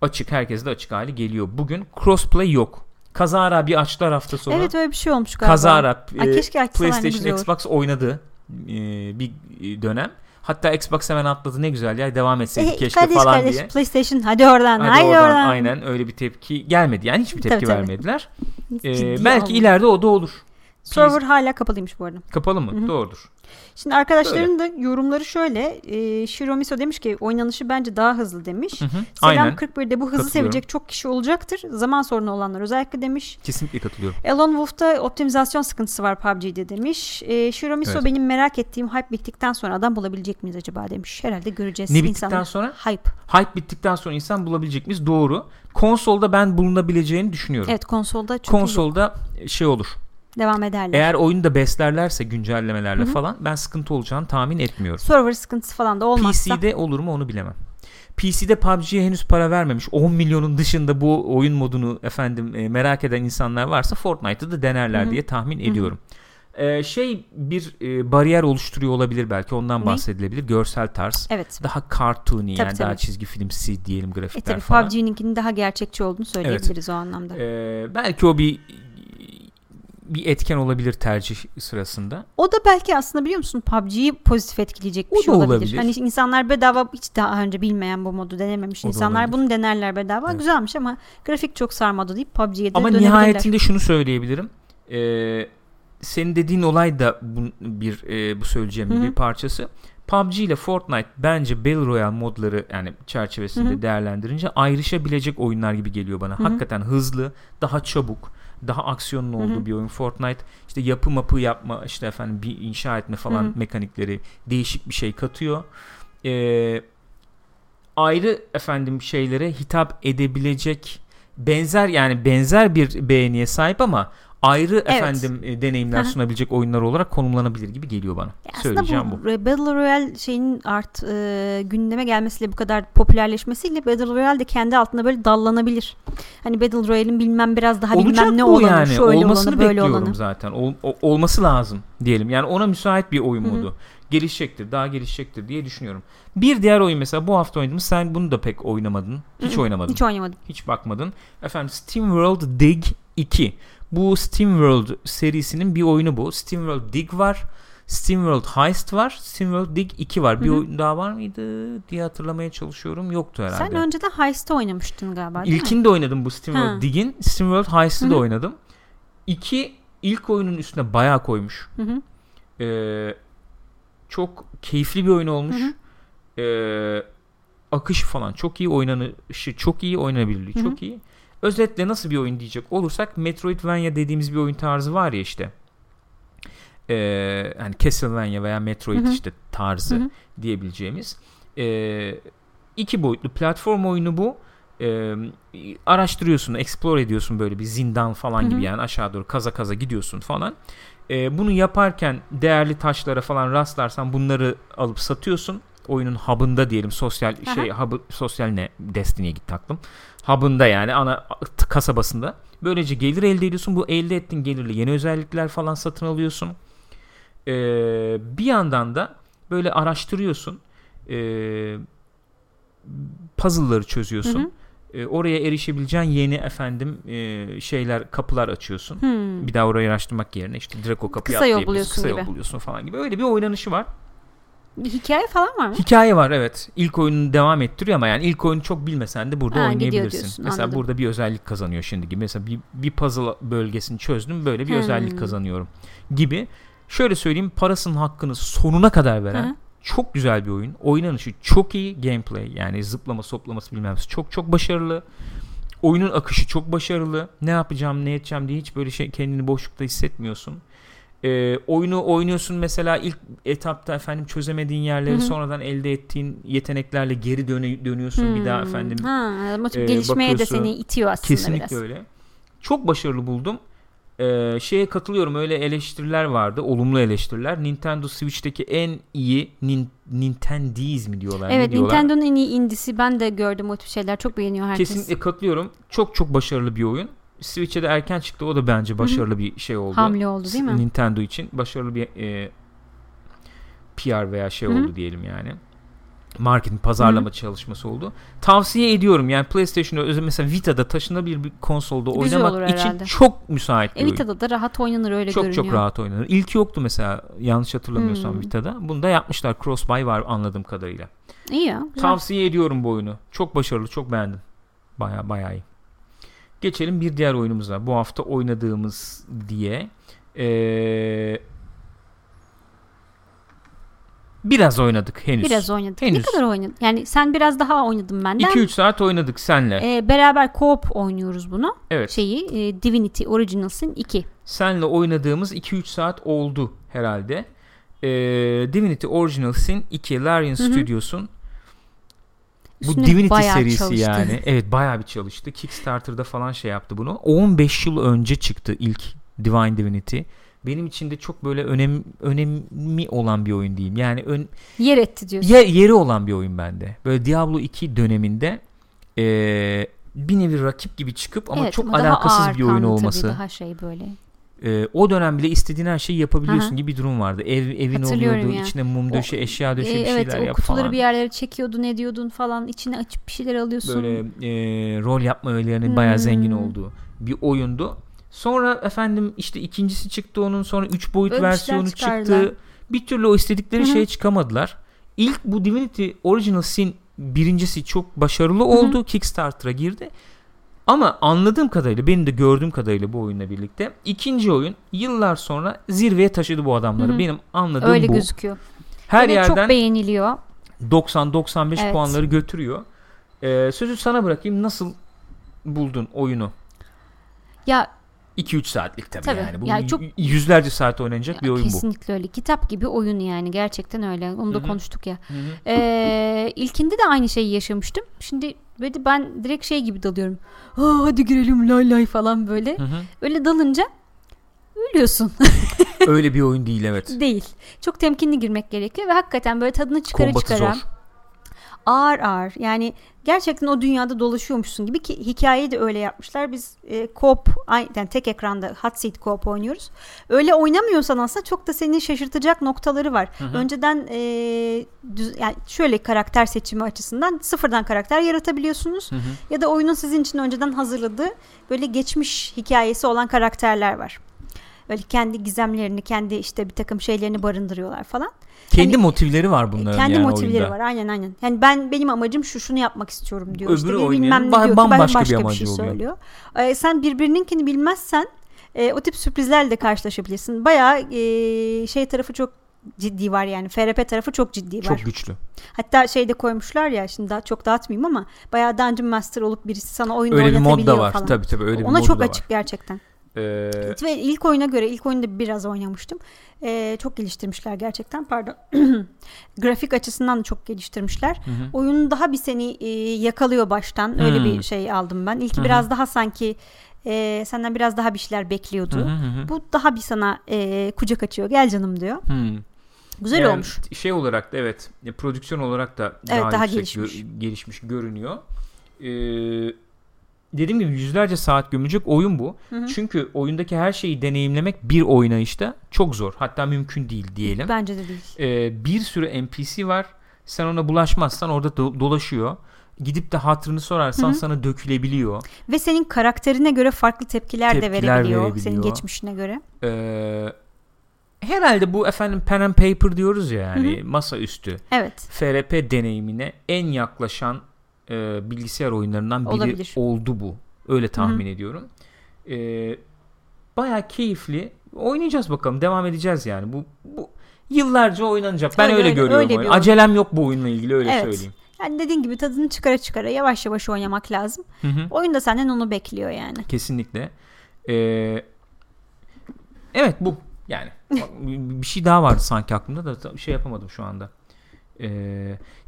Açık herkes de açık hali geliyor. Bugün crossplay yok. Kazara bir açtılar hafta sonu. Evet öyle bir şey olmuş galiba. Kazara Ay, e, keşke PlayStation. Xbox oynadı e, bir dönem. Hatta Xbox hemen atladı ne güzel ya devam etseydik E, keşke kardeş falan kardeş diye. PlayStation hadi oradan Hadi haydi oradan, oradan. aynen öyle bir tepki gelmedi. Yani hiçbir tepki Tabii, tabii. vermediler. Ee, belki alın. ileride o da olur. Server hala kapalıymış bu arada. Kapalı mı? Hı hı. Doğrudur. Şimdi arkadaşların da yorumları şöyle. E, Shiromiso demiş ki oynanışı bence daha hızlı demiş. Hı hı. Selam Aynen. 41'de bu hızı sevecek çok kişi olacaktır. Zaman sorunu olanlar özellikle demiş. Kesinlikle katılıyorum. Elon Wolf'ta optimizasyon sıkıntısı var PUBG'de demiş. E, Shiromiso Evet. benim merak ettiğim hype bittikten sonra adam bulabilecek miyiz acaba demiş. Herhalde göreceğiz. Ne bittikten insanlar. sonra? Hype. Hype bittikten sonra insan bulabilecek miyiz? Doğru. Konsolda ben bulunabileceğini düşünüyorum. Evet konsolda çok iyi Konsolda şey olur. Devam ederler. Eğer oyunu da beslerlerse güncellemelerle Hı hı. falan ben sıkıntı olacağını tahmin etmiyorum. Server sıkıntısı falan da olmazsa. PC'de olur mu onu bilemem. PC'de PUBG'ye henüz para vermemiş. 10 milyonun dışında bu oyun modunu efendim e, merak eden insanlar varsa Fortnite'ı da denerler Hı hı. diye tahmin hı. ediyorum. Ee, şey bir e, bariyer oluşturuyor olabilir belki ondan Ne? bahsedilebilir. Görsel tarz. Evet. Daha cartoony Tabii, yani daha tabii. çizgi filmsi diyelim E grafikler tabii falan. PUBG'ninkinin daha gerçekçi olduğunu söyleyebiliriz o anlamda. Ee, belki o bir bir etken olabilir tercih sırasında. O da belki aslında biliyor musun PUBG'yi pozitif etkileyecek bir O şey olabilir. olabilir. Hani insanlar bedava hiç daha önce bilmeyen bu modu denememiş O insanlar bunu denerler bedava. Evet. Güzelmiş ama grafik çok sarmadı deyip PUBG'ye de Ama nihayetinde şunu söyleyebilirim. Ee, senin dediğin olay da bu, bir e, bu söyleyeceğim Hı hı. bir parçası. PUBG ile Fortnite bence Battle Royale modları yani çerçevesinde Hı hı. değerlendirince ayrışabilecek oyunlar gibi geliyor bana. Hı hı. Hakikaten hızlı, daha çabuk, daha aksiyonun olduğu Hı hı. bir oyun. Fortnite işte yapı mapı yapma, işte efendim bir inşa etme falan Hı hı. mekanikleri değişik bir şey katıyor. Ee, ayrı efendim şeylere hitap edebilecek benzer yani benzer bir beğeniye sahip ama ayrı efendim e, deneyimler sunabilecek oyunlar olarak konumlanabilir gibi geliyor bana. Ya Aslında Söyleyeceğim bu, bu. Battle Royale şeyin art e, gündeme gelmesiyle bu kadar popülerleşmesiyle Battle Royale de kendi altında böyle dallanabilir. Hani Battle Royale'in bilmem biraz daha Olacak bilmem ne olanı, yani. şöyle Olmasını olanı, böyle bekliyorum olanı. zaten. Ol- o- olması lazım diyelim. Yani ona müsait bir oyun Hı hı. modu. Gelişecektir, daha gelişecektir diye düşünüyorum. Bir diğer oyun mesela bu hafta oynadığımız sen bunu da pek oynamadın. Hiç Hı hı, oynamadın. Hiç oynamadım. Hiç bakmadın. Efendim Steam World Dig 2. Bu Steam World serisinin bir oyunu bu. Steam World Dig var. Steam World Heist var. Steam World Dig 2 var. Bir Hı hı. oyun daha var mıydı diye hatırlamaya çalışıyorum. Yoktu herhalde. Sen önceden Heist'te oynamıştın galiba değil mi? İlkini de oynadım bu Steam Ha. World Dig'in. Steam World Heist'ı Hı da oynadım. İki ilk oyunun üstüne bayağı koymuş. Ee, çok keyifli bir oyun olmuş. Ee, akışı falan çok iyi, oynanışı çok iyi, oynanabilirliği Hı hı. çok iyi. Özetle nasıl bir oyun diyecek olursak Metroidvania dediğimiz bir oyun tarzı var ya işte. Ee, hani Castlevania veya Metroid Hı hı. işte tarzı Hı hı. diyebileceğimiz ee, iki boyutlu platform oyunu bu. Ee, araştırıyorsun, explore ediyorsun böyle bir zindan falan Hı hı. gibi yani aşağı doğru kaza kaza gidiyorsun falan. Ee, bunu yaparken değerli taşlara falan rastlarsan bunları alıp satıyorsun. Oyunun hub'ında diyelim sosyal Aha. şey hub'ı sosyal ne Destiny'ye gitti aklım. Hub'ında yani ana kasabasında. Böylece gelir elde ediyorsun. Bu elde ettiğin gelirle yeni özellikler falan satın alıyorsun. Ee, bir yandan da böyle araştırıyorsun. Ee, puzzle'ları çözüyorsun. Hı hı. Ee, oraya erişebileceğin yeni efendim e, şeyler kapılar açıyorsun. Hmm. Bir daha orayı araştırmak yerine işte direkt o kapıyı Kısa yol buluyorsun kısa gibi. yol buluyorsun falan gibi. Öyle bir oynanışı var. Bir hikaye falan var mı? Hikaye var evet. İlk oyununu devam ettiriyor ama yani ilk oyunu çok bilmesen de burada Ha, oynayabilirsin. diyorsun, Mesela anladım. burada bir özellik kazanıyor şimdi gibi. Mesela bir, bir puzzle bölgesini çözdüm böyle bir Hmm. özellik kazanıyorum gibi. Şöyle söyleyeyim parasının hakkını sonuna kadar veren Hı. çok güzel bir oyun. Oynanışı çok iyi. Gameplay yani zıplama soplaması bilmem çok çok başarılı. Oyunun akışı çok başarılı. Ne yapacağım ne edeceğim diye hiç böyle şey kendini boşlukta hissetmiyorsun. Ee, oyunu oynuyorsun mesela ilk etapta efendim çözemediğin yerleri Hı hı. sonradan elde ettiğin yeteneklerle geri döne, dönüyorsun bir daha Hmm. efendim. Ha, e, gelişmeye de seni itiyor aslında Kesinlikle biraz. öyle. Çok başarılı buldum. Ee, şeye katılıyorum öyle eleştiriler vardı. Olumlu eleştiriler. Nintendo Switch'teki en iyi nin, Nintendiz mi diyorlar? Evet? Nintendo'nun en iyi indisi ben de gördüm o tip şeyler çok beğeniyor herkes. Kesinlikle katılıyorum. Çok çok başarılı bir oyun. Switch'e de erken çıktı. O da bence başarılı bir şey oldu. Hamle oldu değil mi? Nintendo için başarılı bir e, PR veya şey Hı hı. oldu diyelim yani. Marketing, pazarlama çalışması oldu. Tavsiye ediyorum. Yani PlayStation'da mesela Vita'da taşınabilir bir konsolda Güzel oynamak için herhalde. çok müsait bir oyun. Evita'da da rahat oynanır öyle Çok görünüyor. çok rahat oynanır. İlk yoktu mesela yanlış hatırlamıyorsam Hmm. Vita'da. Bunu da yapmışlar. Cross-buy var anladığım kadarıyla. İyi ya. Güzel. Tavsiye ediyorum bu oyunu. Çok başarılı, çok beğendim. Baya baya iyi. Geçelim bir diğer oyunumuza. Bu hafta oynadığımız diye. Ee, biraz oynadık henüz. Biraz oynadık. Henüz. Ne kadar oynadın? Yani sen biraz daha oynadın benden. 2-3 saat oynadık senle. Ee, beraber co-op oynuyoruz bunu. evet. Şeyi e, Divinity Original Sin 2. Senle oynadığımız 2-3 saat oldu herhalde. Ee, Divinity Original Sin 2 Larian Hı bu Divinity serisi çalıştı. yani. Evet bayağı bir çalıştı. Kickstarter'da falan şey yaptı bunu. 15 yıl önce çıktı ilk Divine Divinity. Benim için de çok böyle önem önemi olan bir oyun diyeyim. Yani ön, Yer etti diyorsun. yer, yeri olan bir oyun bende. Böyle Diablo 2 döneminde eee, bir nevi rakip gibi çıkıp ama Evet, çok daha alakasız bir oyun tabii, olması. daha şey böyle. Eee, o dönem bile istediğin her şeyi yapabiliyorsun Aha. gibi bir durum vardı. Ev evin oluyordu, ya. içine mum O- döşe, eşya döşe Ee, bir evet şeyler o yap kutuları falan. bir yerlere çekiyordun ediyordun falan içine açıp bir şeyler alıyorsun. Böyle eee, rol yapma öğelerinin bayağı Hmm. zengin olduğu bir oyundu. Sonra efendim işte ikincisi çıktı onun sonra 3 boyut Öyle versiyonu çıktı. Bir türlü o istedikleri Hı hı. şeye çıkamadılar. İlk bu Divinity Original Sin birincisi çok başarılı oldu. Kickstarter'a girdi. Ama anladığım kadarıyla benim de gördüğüm kadarıyla bu oyunla birlikte ikinci oyun yıllar sonra zirveye taşıdı bu adamları. Hı hı. Benim anladığım Öyle bu. gözüküyor. Her evet, yerden çok beğeniliyor. 90-95 Evet. puanları götürüyor. Ee, sözü sana bırakayım. Nasıl buldun oyunu? Ya 2-3 saatlik tabii, Tabii. yani. Bu Yani çok- yüzlerce saat oynanacak bir oyun bu. kesinlikle öyle. Kitap gibi oyun yani gerçekten öyle. Onu da Hı hı. konuştuk ya. Hı hı. Ee, ilkinde de aynı şeyi yaşamıştım. Şimdi böyle ben direkt şey gibi dalıyorum. Aa, hadi girelim lay lay falan böyle. Hı hı. Öyle dalınca ölüyorsun. Öyle bir oyun değil evet. Değil. Çok temkinli girmek gerekiyor ve hakikaten böyle tadını çıkara Kombatı çıkara. zor. Ağır ağır. Yani gerçekten o dünyada dolaşıyormuşsun gibi ki hikayeyi de öyle yapmışlar. Biz e, co-op yani tek ekranda hot seat co-op oynuyoruz. Öyle oynamıyorsan aslında çok da seni şaşırtacak noktaları var. Hı hı. Önceden e, düz- yani şöyle karakter seçimi açısından sıfırdan karakter yaratabiliyorsunuz. Hı hı. Ya da oyunun sizin için önceden hazırladığı böyle geçmiş hikayesi olan karakterler var. Böyle kendi gizemlerini, kendi işte bir takım şeylerini barındırıyorlar falan. Kendi Hani, motivleri var bunların kendi yani motivleri oyunda. var. Aynen aynen. Yani ben benim amacım şu şunu yapmak istiyorum diyor. Öbürü işte oynayanın bilmem ne diyor bambaşka bir başka bir, amacı şey oluyor. söylüyor. Ee, sen birbirininkini bilmezsen e, o tip sürprizlerle de karşılaşabilirsin. Bayağı e, şey tarafı çok ciddi var yani. FRP tarafı çok ciddi var. Çok güçlü. Hatta şeyde koymuşlar ya şimdi daha çok dağıtmayayım ama bayağı Dungeon Master olup birisi sana oyunu Öyle bir mod oynatabiliyor da var. falan. Tabii tabii öyle bir Ona çok açık gerçekten. Ee, Ve ilk oyuna göre ilk oyunda biraz oynamıştım. Ee, çok geliştirmişler gerçekten. Pardon. Grafik açısından da çok geliştirmişler. hı hı. Oyun daha bir seni e, yakalıyor baştan. Öyle Hmm. bir şey aldım ben. İlki Hı hı. biraz daha sanki e, senden biraz daha bir şeyler bekliyordu. Hı hı hı hı. Bu daha bir sana e, kucak açıyor. Gel canım diyor. Hmm. Güzel Yani olmuş. Şey olarak da evet e, prodüksiyon olarak da Evet, daha, daha yüksek gö- gelişmiş. gelişmiş görünüyor. Ee, dediğim gibi yüzlerce saat gömülecek oyun bu. Hı hı. Çünkü oyundaki her şeyi deneyimlemek bir oynayışta çok zor. Hatta mümkün değil diyelim. Bence de değil. Ee, bir sürü NPC var. Sen ona bulaşmazsan orada do- dolaşıyor. Gidip de hatırını sorarsan Hı hı. sana dökülebiliyor. Ve senin karakterine göre farklı tepkiler, de Tepkiler verebiliyor. verebiliyor. Senin geçmişine göre. Ee, herhalde bu efendim pen and paper diyoruz ya yani masaüstü. Evet. FRP deneyimine en yaklaşan e, bilgisayar oyunlarından biri Olabilir. oldu bu. Öyle tahmin ediyorum. E, Baya keyifli. Oynayacağız bakalım. Devam edeceğiz yani. Bu, bu yıllarca oynanacak. Ben Öyle, öyle, öyle, görüyorum. öyle oyun. Acelem yok bu oyunla ilgili öyle Evet. söyleyeyim. Yani dediğin gibi tadını çıkara çıkara yavaş yavaş oynamak lazım. Hı hı. Oyun da senden onu bekliyor yani. Kesinlikle. E, evet bu yani bir şey daha vardı sanki aklımda da şey yapamadım şu anda. Ee,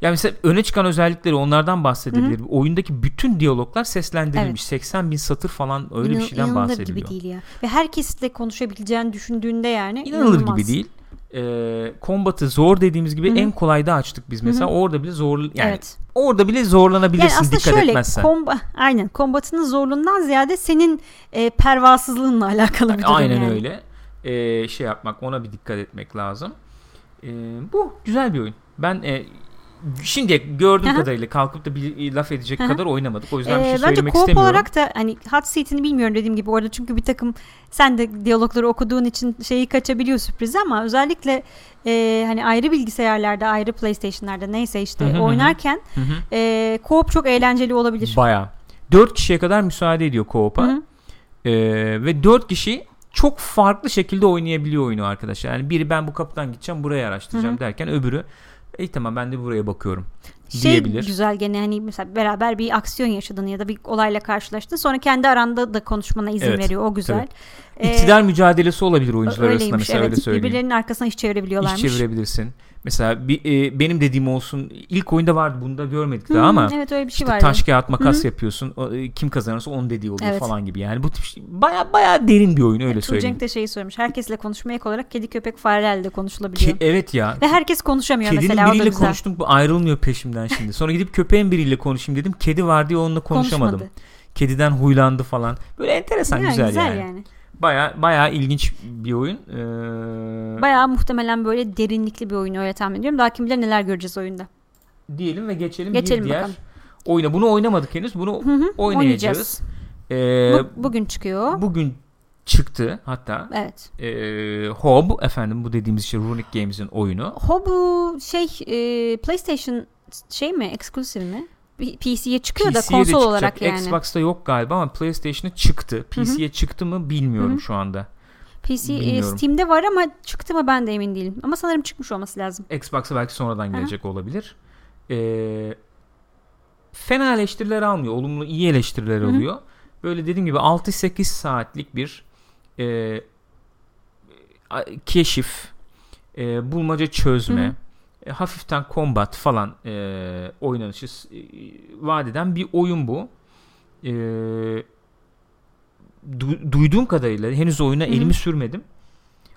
yani mesela öne çıkan özellikleri onlardan bahsedebilirim. Oyundaki bütün diyaloglar seslendirilmiş. 80 bin satır falan öyle bir İnan- şeyden inanılır bahsediliyor. gibi değil ya. Ve herkesle konuşabileceğini düşündüğünde yani İnanılır inanılmaz. gibi değil. Ee, kombatı zor dediğimiz gibi Hı hı. en kolayda açtık biz mesela. Orada bile zor yani evet. orada bile Yani zorlanabilirsin aslında dikkat şöyle etmezsen. komba, aynen kombatının zorluğundan ziyade senin e, pervasızlığınla alakalı bir durum Aynen yani. öyle. Ee, şey yapmak ona bir dikkat etmek lazım. Ee, bu güzel bir oyun. Ben e, şimdiye gördüğüm Aha. kadarıyla kalkıp da bir laf edecek kadar oynamadık. O yüzden bir Ee, şey bence söylemek co-op istemiyorum. olarak da hani hot seat'ini bilmiyorum dediğim gibi orada çünkü bir takım sen de diyalogları okuduğun için şeyi kaçabiliyor sürprizi ama özellikle e, hani ayrı bilgisayarlarda ayrı PlayStation'larda neyse işte Hı hı hı. oynarken Hı hı. e, co-op çok eğlenceli olabilir. Bayağı. 4 kişiye kadar müsaade ediyor co-op'a. Ee, ve 4 kişi çok farklı şekilde oynayabiliyor oyunu arkadaşlar. Yani biri ben bu kapıdan gideceğim burayı araştıracağım Hı hı. derken öbürü iyi tamam ben de buraya bakıyorum şey diyebilir. güzel gene hani mesela beraber bir aksiyon yaşadın ya da bir olayla karşılaştın sonra kendi aranda da konuşmana izin Evet, veriyor o güzel. Ee, İktidar mücadelesi olabilir oyuncular arasında öyleymiş, mesela evet. öyle söyleyeyim. Birbirlerinin arkasına iş çevirebiliyorlarmış. İş çevirebilirsin. Mesela bir, e, benim dediğim olsun ilk oyunda vardı bunu da görmedik daha ama evet öyle bir şey işte var. taş kağıt makas Hı hı. yapıyorsun. O, e, kim kazanırsa onun dediği oluyor Evet. falan gibi. Yani bu tip şey, baya baya derin bir oyun öyle söyleyeyim. Tuğcenk de şeyi söylemiş. Herkesle konuşmaya ek olarak kedi köpek farelerle de konuşulabiliyor. Ke- evet ya. Ve herkes konuşamıyor Kedinin mesela da biriyle konuştum bu ayrılmıyor peşimden şimdi. Sonra gidip köpeğin biriyle konuşayım dedim. Kedi var diye onunla konuşamadım. Konuşmadı. Kediden huylandı falan. Böyle enteresan güzel, güzel yani. yani. Baya baya ilginç bir oyun. Ee, Bayağı muhtemelen böyle derinlikli bir oyun öyle tahmin ediyorum. Daha kim bilir neler göreceğiz oyunda. diyelim ve geçelim, Geçelim bir diğer bakalım. oyuna. Bunu oynamadık henüz. Bunu Hı hı, oynayacağız. Ee, Bu, bugün çıkıyor. bugün çıktı hatta. Evet. Ee, Hob efendim bu dediğimiz şey Runic Games'in oyunu. Hobu şey e, PlayStation şey mi? Exclusive mi? PC'ye çıkıyor da PC'ye de konsol çıkacak. olarak yani. Xbox'ta yok galiba ama PlayStation'a çıktı. PC'ye çıktı mı bilmiyorum Hı hı. şu anda. PC e, Bilmiyorum. Steam'de var ama çıktı mı ben de emin değilim. Ama sanırım çıkmış olması lazım. Xbox'a belki sonradan Aha. gelecek olabilir. Ee, fena eleştiriler almıyor. Olumlu iyi eleştiriler Hı hı. alıyor. Böyle dediğim gibi 6-8 saatlik bir e, keşif, e, bulmaca çözme, Hı hı. E, hafiften combat falan e, oynanışı e, vaat eden bir oyun bu. E, du- duyduğum kadarıyla henüz oyuna Hı hı. elimi sürmedim.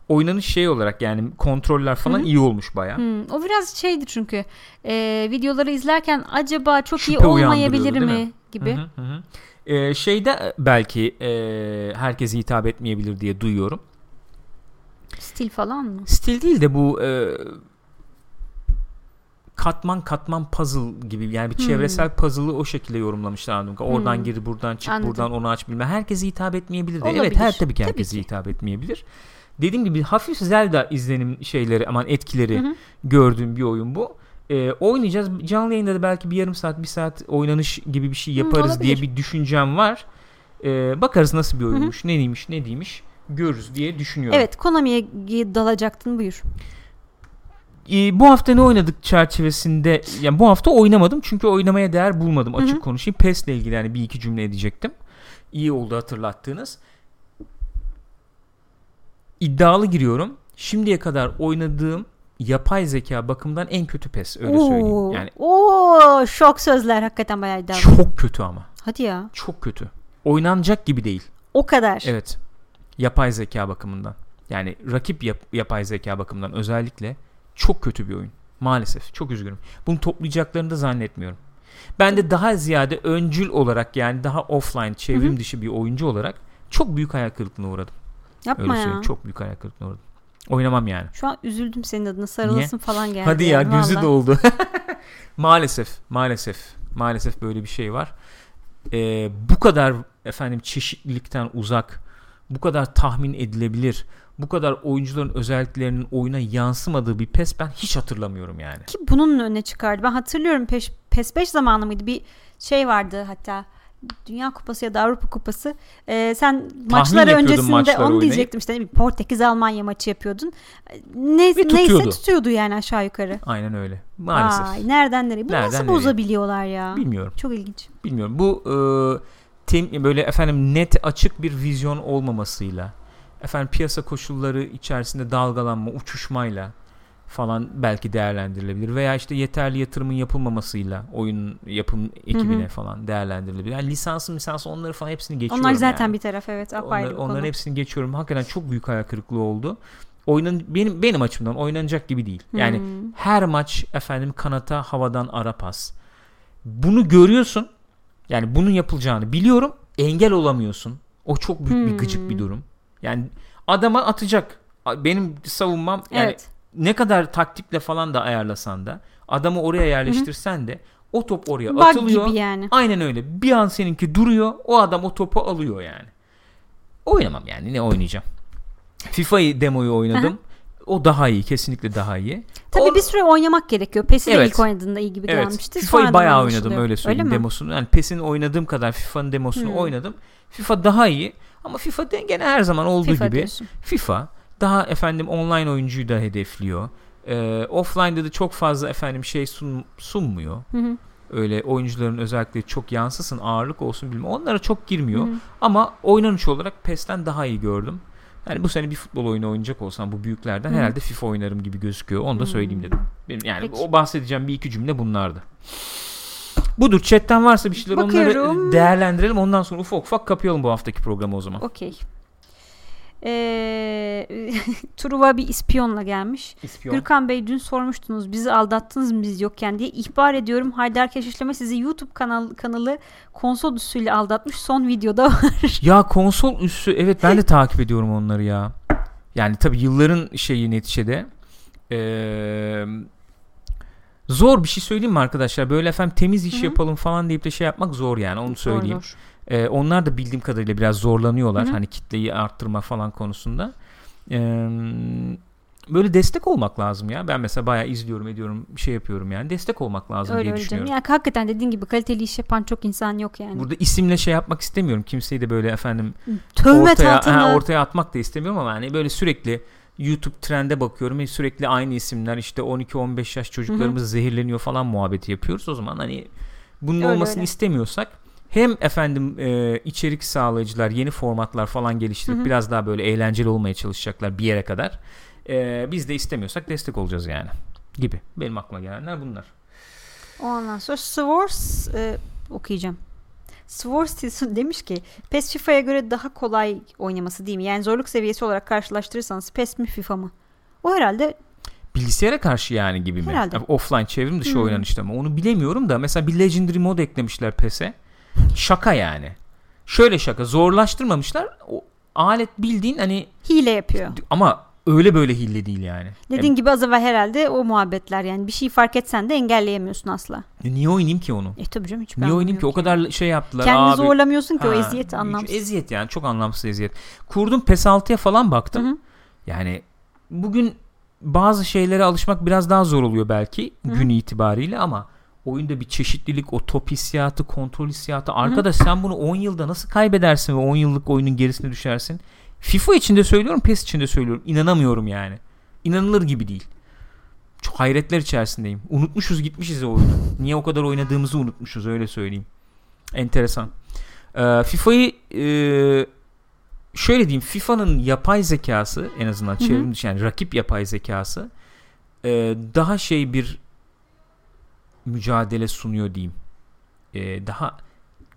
Oynanış şey olarak yani kontroller falan Hı hı. iyi olmuş baya. O biraz şeydi çünkü e, videoları izlerken acaba çok iyi Şüphe olmayabilir uyandırıyordu, değil mi mi? gibi. Hı hı hı. Ee, şeyde belki e, herkese hitap etmeyebilir diye duyuyorum. Stil falan mı? Stil değil de bu e, katman katman puzzle gibi yani bir Hmm. çevresel puzzle'ı o şekilde yorumlamışlar kadarıyla. Oradan Hmm. gir buradan çık Anladım. buradan onu aç bilmem. Herkese hitap etmeyebilir de. Evet Olabilir. her tabii ki Tabii herkese ki. hitap etmeyebilir. Dediğim gibi hafif Zelda izlenim şeyleri aman etkileri Hı hı. gördüğüm bir oyun bu. Ee, oynayacağız. Canlı yayında da belki bir yarım saat bir saat oynanış gibi bir şey Hı, yaparız diye olabilir. bir düşüncem var. Ee, bakarız nasıl bir oyunmuş, ne neymiş, ne değilmiş görürüz diye düşünüyorum. Evet Konami'ye dalacaktın buyur. Ee, bu hafta ne oynadık çerçevesinde yani bu hafta oynamadım çünkü oynamaya değer bulmadım açık Hı hı. konuşayım. PES'le ilgili yani bir iki cümle edecektim. İyi oldu hatırlattığınız. İddialı giriyorum. Şimdiye kadar oynadığım yapay zeka bakımından en kötü PES öyle söyleyeyim. Oo, Yani oo, şok sözler hakikaten bayağı iddialı. çok kötü ama. Hadi ya Çok kötü. Oynanacak gibi değil. o kadar. Evet. Yapay zeka bakımından. Yani rakip yap- yapay zeka bakımından özellikle çok kötü bir oyun. Maalesef. Çok üzgünüm. Bunu toplayacaklarını da zannetmiyorum. Ben de daha ziyade öncül olarak yani daha offline çevrim Hı hı. dışı bir oyuncu olarak çok büyük hayal kırıklığına uğradım. Yapma Öyle ya. söyleyeyim. Çok büyük hayal kırıklığına uğradım. Oynamam yani. Şu an üzüldüm senin adına sarılasın falan geldi. Hadi ya yani, gözü vallahi. doldu. maalesef, maalesef, maalesef böyle bir şey var. Ee, bu kadar efendim çeşitlilikten uzak, bu kadar tahmin edilebilir, bu kadar oyuncuların özelliklerinin oyuna yansımadığı bir PES ben hiç hatırlamıyorum yani. Ki bunun önüne çıkardı. Ben hatırlıyorum PES, PES 5 zamanı mıydı? Bir şey vardı hatta Dünya Kupası ya da Avrupa Kupası. Ee, sen maçları yapıyordun öncesinde maçları onu oynayıp. diyecektim işte ne Portekiz Almanya maçı yapıyordun. Ne, Ve tutuyordu. neyse tutuyordu yani aşağı yukarı. Aynen öyle. Maalesef. Vay, nereden nereye? Bu Nereden nasıl nereye? bozabiliyorlar ya? Bilmiyorum. Çok ilginç. Bilmiyorum. Bu e, tem, böyle efendim net açık bir vizyon olmamasıyla efendim piyasa koşulları içerisinde dalgalanma, uçuşmayla falan belki değerlendirilebilir veya işte yeterli yatırımın yapılmamasıyla oyun yapım ekibine Hı hı. falan değerlendirilebilir. Yani lisansı lisansı onları falan hepsini geçiyorum. Onlar zaten yani. bir taraf evet apayrı Onlar- bir konu. onların hepsini geçiyorum. Hakikaten çok büyük hayal kırıklığı oldu. Oynan benim benim açımdan oynanacak gibi değil. Yani Hmm. her maç efendim kanata havadan ara pas. Bunu görüyorsun. Yani bunun yapılacağını biliyorum. Engel olamıyorsun. O çok büyük bir Hmm. gıcık bir durum. Yani adama atacak. Benim savunmam yani evet. ne kadar taktikle falan da ayarlasan da adamı oraya yerleştirsen de o top oraya Bug atılıyor. gibi yani. Aynen öyle. Bir an seninki duruyor. O adam o topu alıyor yani. Oynamam yani. Ne oynayacağım? FIFA'yı demoyu oynadım. O daha iyi. Kesinlikle daha iyi. Tabii O- bir süre oynamak gerekiyor. PES'i de Evet. ilk oynadığında iyi gibi Evet. gelmişti. FIFA'yı bayağı oynadım öyle söyleyeyim mi? demosunu. Yani PES'in oynadığım kadar FIFA'nın demosunu Hmm. oynadım. FIFA daha iyi. Ama FIFA de gene her zaman olduğu FIFA gibi diyorsun. FIFA daha efendim online oyuncuyu da hedefliyor. Ee, offline'da da çok fazla efendim şey sun, sunmuyor. Hı hı. Öyle oyuncuların özellikleri çok yansısın, ağırlık olsun bilmem. Onlara çok girmiyor. Hı hı. Ama oynanış olarak PES'ten daha iyi gördüm. Yani bu sene bir futbol oyunu oynayacak olsam bu büyüklerden Hı. herhalde FIFA oynarım gibi gözüküyor. Onu da söyleyeyim dedim. Benim yani Peki. o bahsedeceğim bir iki cümle bunlardı. Budur. Chatten varsa bir şeyler Bakıyorum. onları değerlendirelim. Ondan sonra ufak ufak kapayalım bu haftaki programı o zaman. Okey. Ee, Truva bir ispiyonla gelmiş. İspiyon. Gürkan Bey dün sormuştunuz bizi aldattınız mı biz yokken diye. ihbar ediyorum Haydar Keşişleme sizi YouTube kanal, kanalı konsol üssüyle aldatmış. Son videoda var. Ya konsol üssü evet ben de takip ediyorum onları ya. Yani tabii yılların şeyi neticede. Ee, zor bir şey söyleyeyim mi arkadaşlar? Böyle efendim temiz iş Hı hı. yapalım falan deyip de şey yapmak zor yani onu söyleyeyim. Zor, zor. E, onlar da bildiğim kadarıyla biraz zorlanıyorlar Hı hı. hani kitleyi arttırma falan konusunda. E, böyle destek olmak lazım ya. Ben mesela bayağı izliyorum, ediyorum, bir şey yapıyorum yani. Destek olmak lazım Öyle diye öyle canım. düşünüyorum. Yani hakikaten dediğin gibi kaliteli iş yapan çok insan yok yani. Burada isimle şey yapmak istemiyorum. Kimseyi de böyle efendim ortaya, ha, ortaya atmak da istemiyorum ama hani böyle sürekli YouTube trende bakıyorum ve sürekli aynı isimler işte 12-15 yaş çocuklarımız zehirleniyor falan muhabbeti yapıyoruz. O zaman hani bunun Öyle, olmasını öyle. istemiyorsak hem efendim e, içerik sağlayıcılar yeni formatlar falan geliştirip Hı hı. biraz daha böyle eğlenceli olmaya çalışacaklar bir yere kadar. E, biz de istemiyorsak destek olacağız yani gibi. Benim aklıma gelenler bunlar. Ondan sonra Swords e, okuyacağım. Swords demiş ki PES FIFA'ya göre daha kolay oynaması değil mi? Yani zorluk seviyesi olarak karşılaştırırsanız PES mi FIFA mı? O herhalde Bilgisayara karşı yani gibi mi? Herhalde. Yani offline çevrim dışı Hmm. oynanışta mı? Onu bilemiyorum da mesela bir Legendary mod eklemişler PES'e. Şaka yani. Şöyle şaka zorlaştırmamışlar. O alet bildiğin hani hile yapıyor. ama öyle böyle hile değil yani. Dediğin gibi az evvel herhalde o muhabbetler yani bir şey fark etsen de engelleyemiyorsun asla. Niye oynayayım ki onu? E tabii canım hiçbir Niye oynayayım ki? O kadar şey yaptılar. yani. Kendini abi. zorlamıyorsun ki o Ha, eziyet anlamsız. Eziyet yani çok anlamsız eziyet. Kurdum PES 6'ya falan baktım. Hı hı. Yani bugün bazı şeylere alışmak biraz daha zor oluyor belki Hı. gün itibariyle ama oyunda bir çeşitlilik, o top hissiyatı, kontrol hissiyatı. Arkadaş sen bunu 10 yılda nasıl kaybedersin ve 10 yıllık oyunun gerisine düşersin? FIFA için de söylüyorum, PES için de söylüyorum. İnanamıyorum yani. İnanılır gibi değil. Çok hayretler içerisindeyim. Unutmuşuz gitmişiz o oyunu. Niye o kadar oynadığımızı unutmuşuz öyle söyleyeyim. Enteresan. Ee, FIFA'yı e, şöyle diyeyim FIFA'nın yapay zekası en azından çevrim dışı yani rakip yapay zekası e, daha şey bir mücadele sunuyor diyeyim. E, daha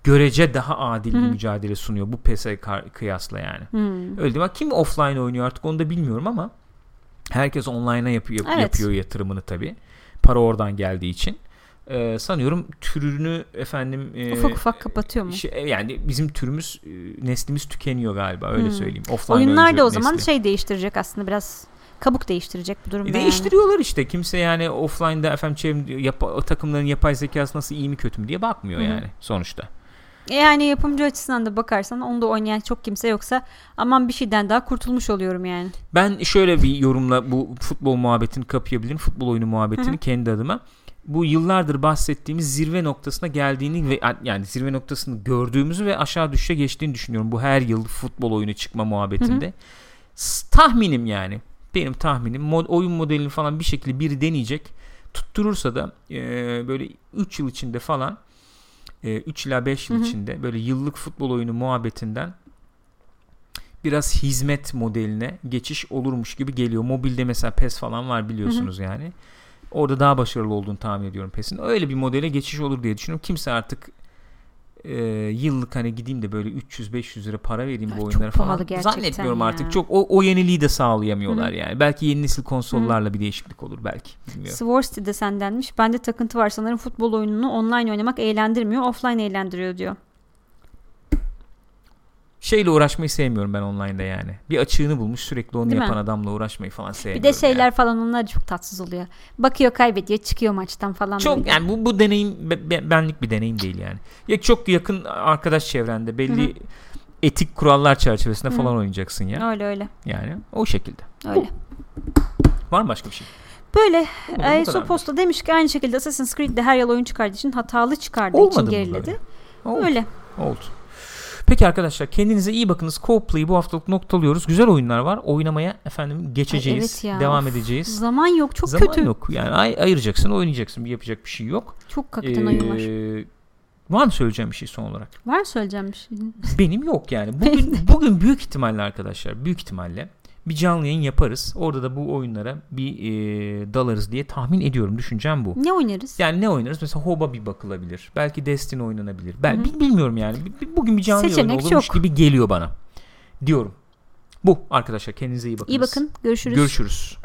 görece daha adil Hı bir hı. mücadele sunuyor bu PES'e kıyasla yani. Hmm. Öyle değil mi? Kim offline oynuyor artık onu da bilmiyorum ama herkes online'a yapıyor, Evet. yapıyor yatırımını tabii. Para oradan geldiği için. Ee, sanıyorum türünü efendim e, Ufak ufak kapatıyor mu? şey- yani bizim türümüz e, neslimiz tükeniyor galiba öyle Hmm. söyleyeyim. Offline Oyunlar da o zaman nesli. şey değiştirecek aslında biraz kabuk değiştirecek bu durumda. E, değiştiriyorlar işte. Kimse yani offline'da efendim çevrim, yapa- takımların yapay zekası nasıl iyi mi kötü mü diye bakmıyor Hı hı. yani sonuçta. Yani. yapımcı açısından da bakarsan onu da oynayan çok kimse yoksa aman bir şeyden daha kurtulmuş oluyorum yani. Ben şöyle bir yorumla bu futbol muhabbetini kapayabilirim. Futbol oyunu muhabbetini kendi adıma. Bu yıllardır bahsettiğimiz zirve noktasına geldiğini ve yani zirve noktasını gördüğümüzü ve aşağı düşüşe geçtiğini düşünüyorum. Bu her yıl futbol oyunu çıkma muhabbetinde. S- Tahminim yani. Benim tahminim mod, oyun modelini falan bir şekilde biri deneyecek. Tutturursa da e, böyle 3 yıl içinde falan 3 ila 5 yıl Hı hı. içinde böyle yıllık futbol oyunu muhabbetinden biraz hizmet modeline geçiş olurmuş gibi geliyor. Mobilde mesela PES falan var biliyorsunuz yani. Orada daha başarılı olduğunu tahmin ediyorum PES'in. Öyle bir modele geçiş olur diye düşünüyorum. Kimse artık e, yıllık hani gideyim de böyle 300-500 lira para vereyim Ay, bu oyunlara falan. Zannetmiyorum ya. artık. Çok o, o yeniliği de sağlayamıyorlar Hı hı. yani. Belki yeni nesil konsollarla bir değişiklik olur belki. Bilmiyorum. Swarovski de sendenmiş. Bende takıntı var sanırım futbol oyununu online oynamak eğlendirmiyor. Offline eğlendiriyor diyor. Şeyle uğraşmayı sevmiyorum ben online'da yani. Bir açığını bulmuş sürekli onu Değil yapan mi? adamla uğraşmayı falan Bir sevmiyorum. de şeyler yani. falan onlar çok tatsız oluyor. Bakıyor kaybediyor çıkıyor maçtan falan. Çok böyle. yani bu bu deneyim be- be- benlik bir deneyim değil yani. Ya çok yakın arkadaş çevrende belli Hı hı. etik kurallar çerçevesinde Hı hı. falan oynayacaksın ya. Öyle öyle. Yani o şekilde. Öyle. Var mı başka bir şey? Böyle Ayso kadar mı? Posta demiş ki aynı şekilde Assassin's Creed de her yıl oyun çıkardığı için hatalı çıkardığı Olmadı için geriledi. Öyle. Oldu. Peki arkadaşlar kendinize iyi bakınız. Co-Play'i bu haftalık noktalıyoruz. Güzel oyunlar var. Oynamaya efendim geçeceğiz. evet ya, devam of. edeceğiz. Zaman yok çok Zaman kötü. yok. Yani ay- ayıracaksın, oynayacaksın. Yapacak bir şey yok. Çok hakikaten oyun var. Ee, var mı söyleyeceğim bir şey son olarak? Var mı söyleyeceğim bir şey? Benim yok yani. Bugün, bugün büyük ihtimalle arkadaşlar büyük ihtimalle bir canlı yayın yaparız. Orada da bu oyunlara bir e, dalarız diye tahmin ediyorum. Düşüncem bu. Ne oynarız? Yani ne oynarız? Mesela Hoba bir bakılabilir. Belki Destiny oynanabilir. Ben Hı hı. bi- bilmiyorum yani. Bugün bir canlı yayın Seçenek olurmuş çok. gibi geliyor bana. Diyorum. Bu arkadaşlar kendinize iyi bakınız. İyi bakın. Görüşürüz. Görüşürüz.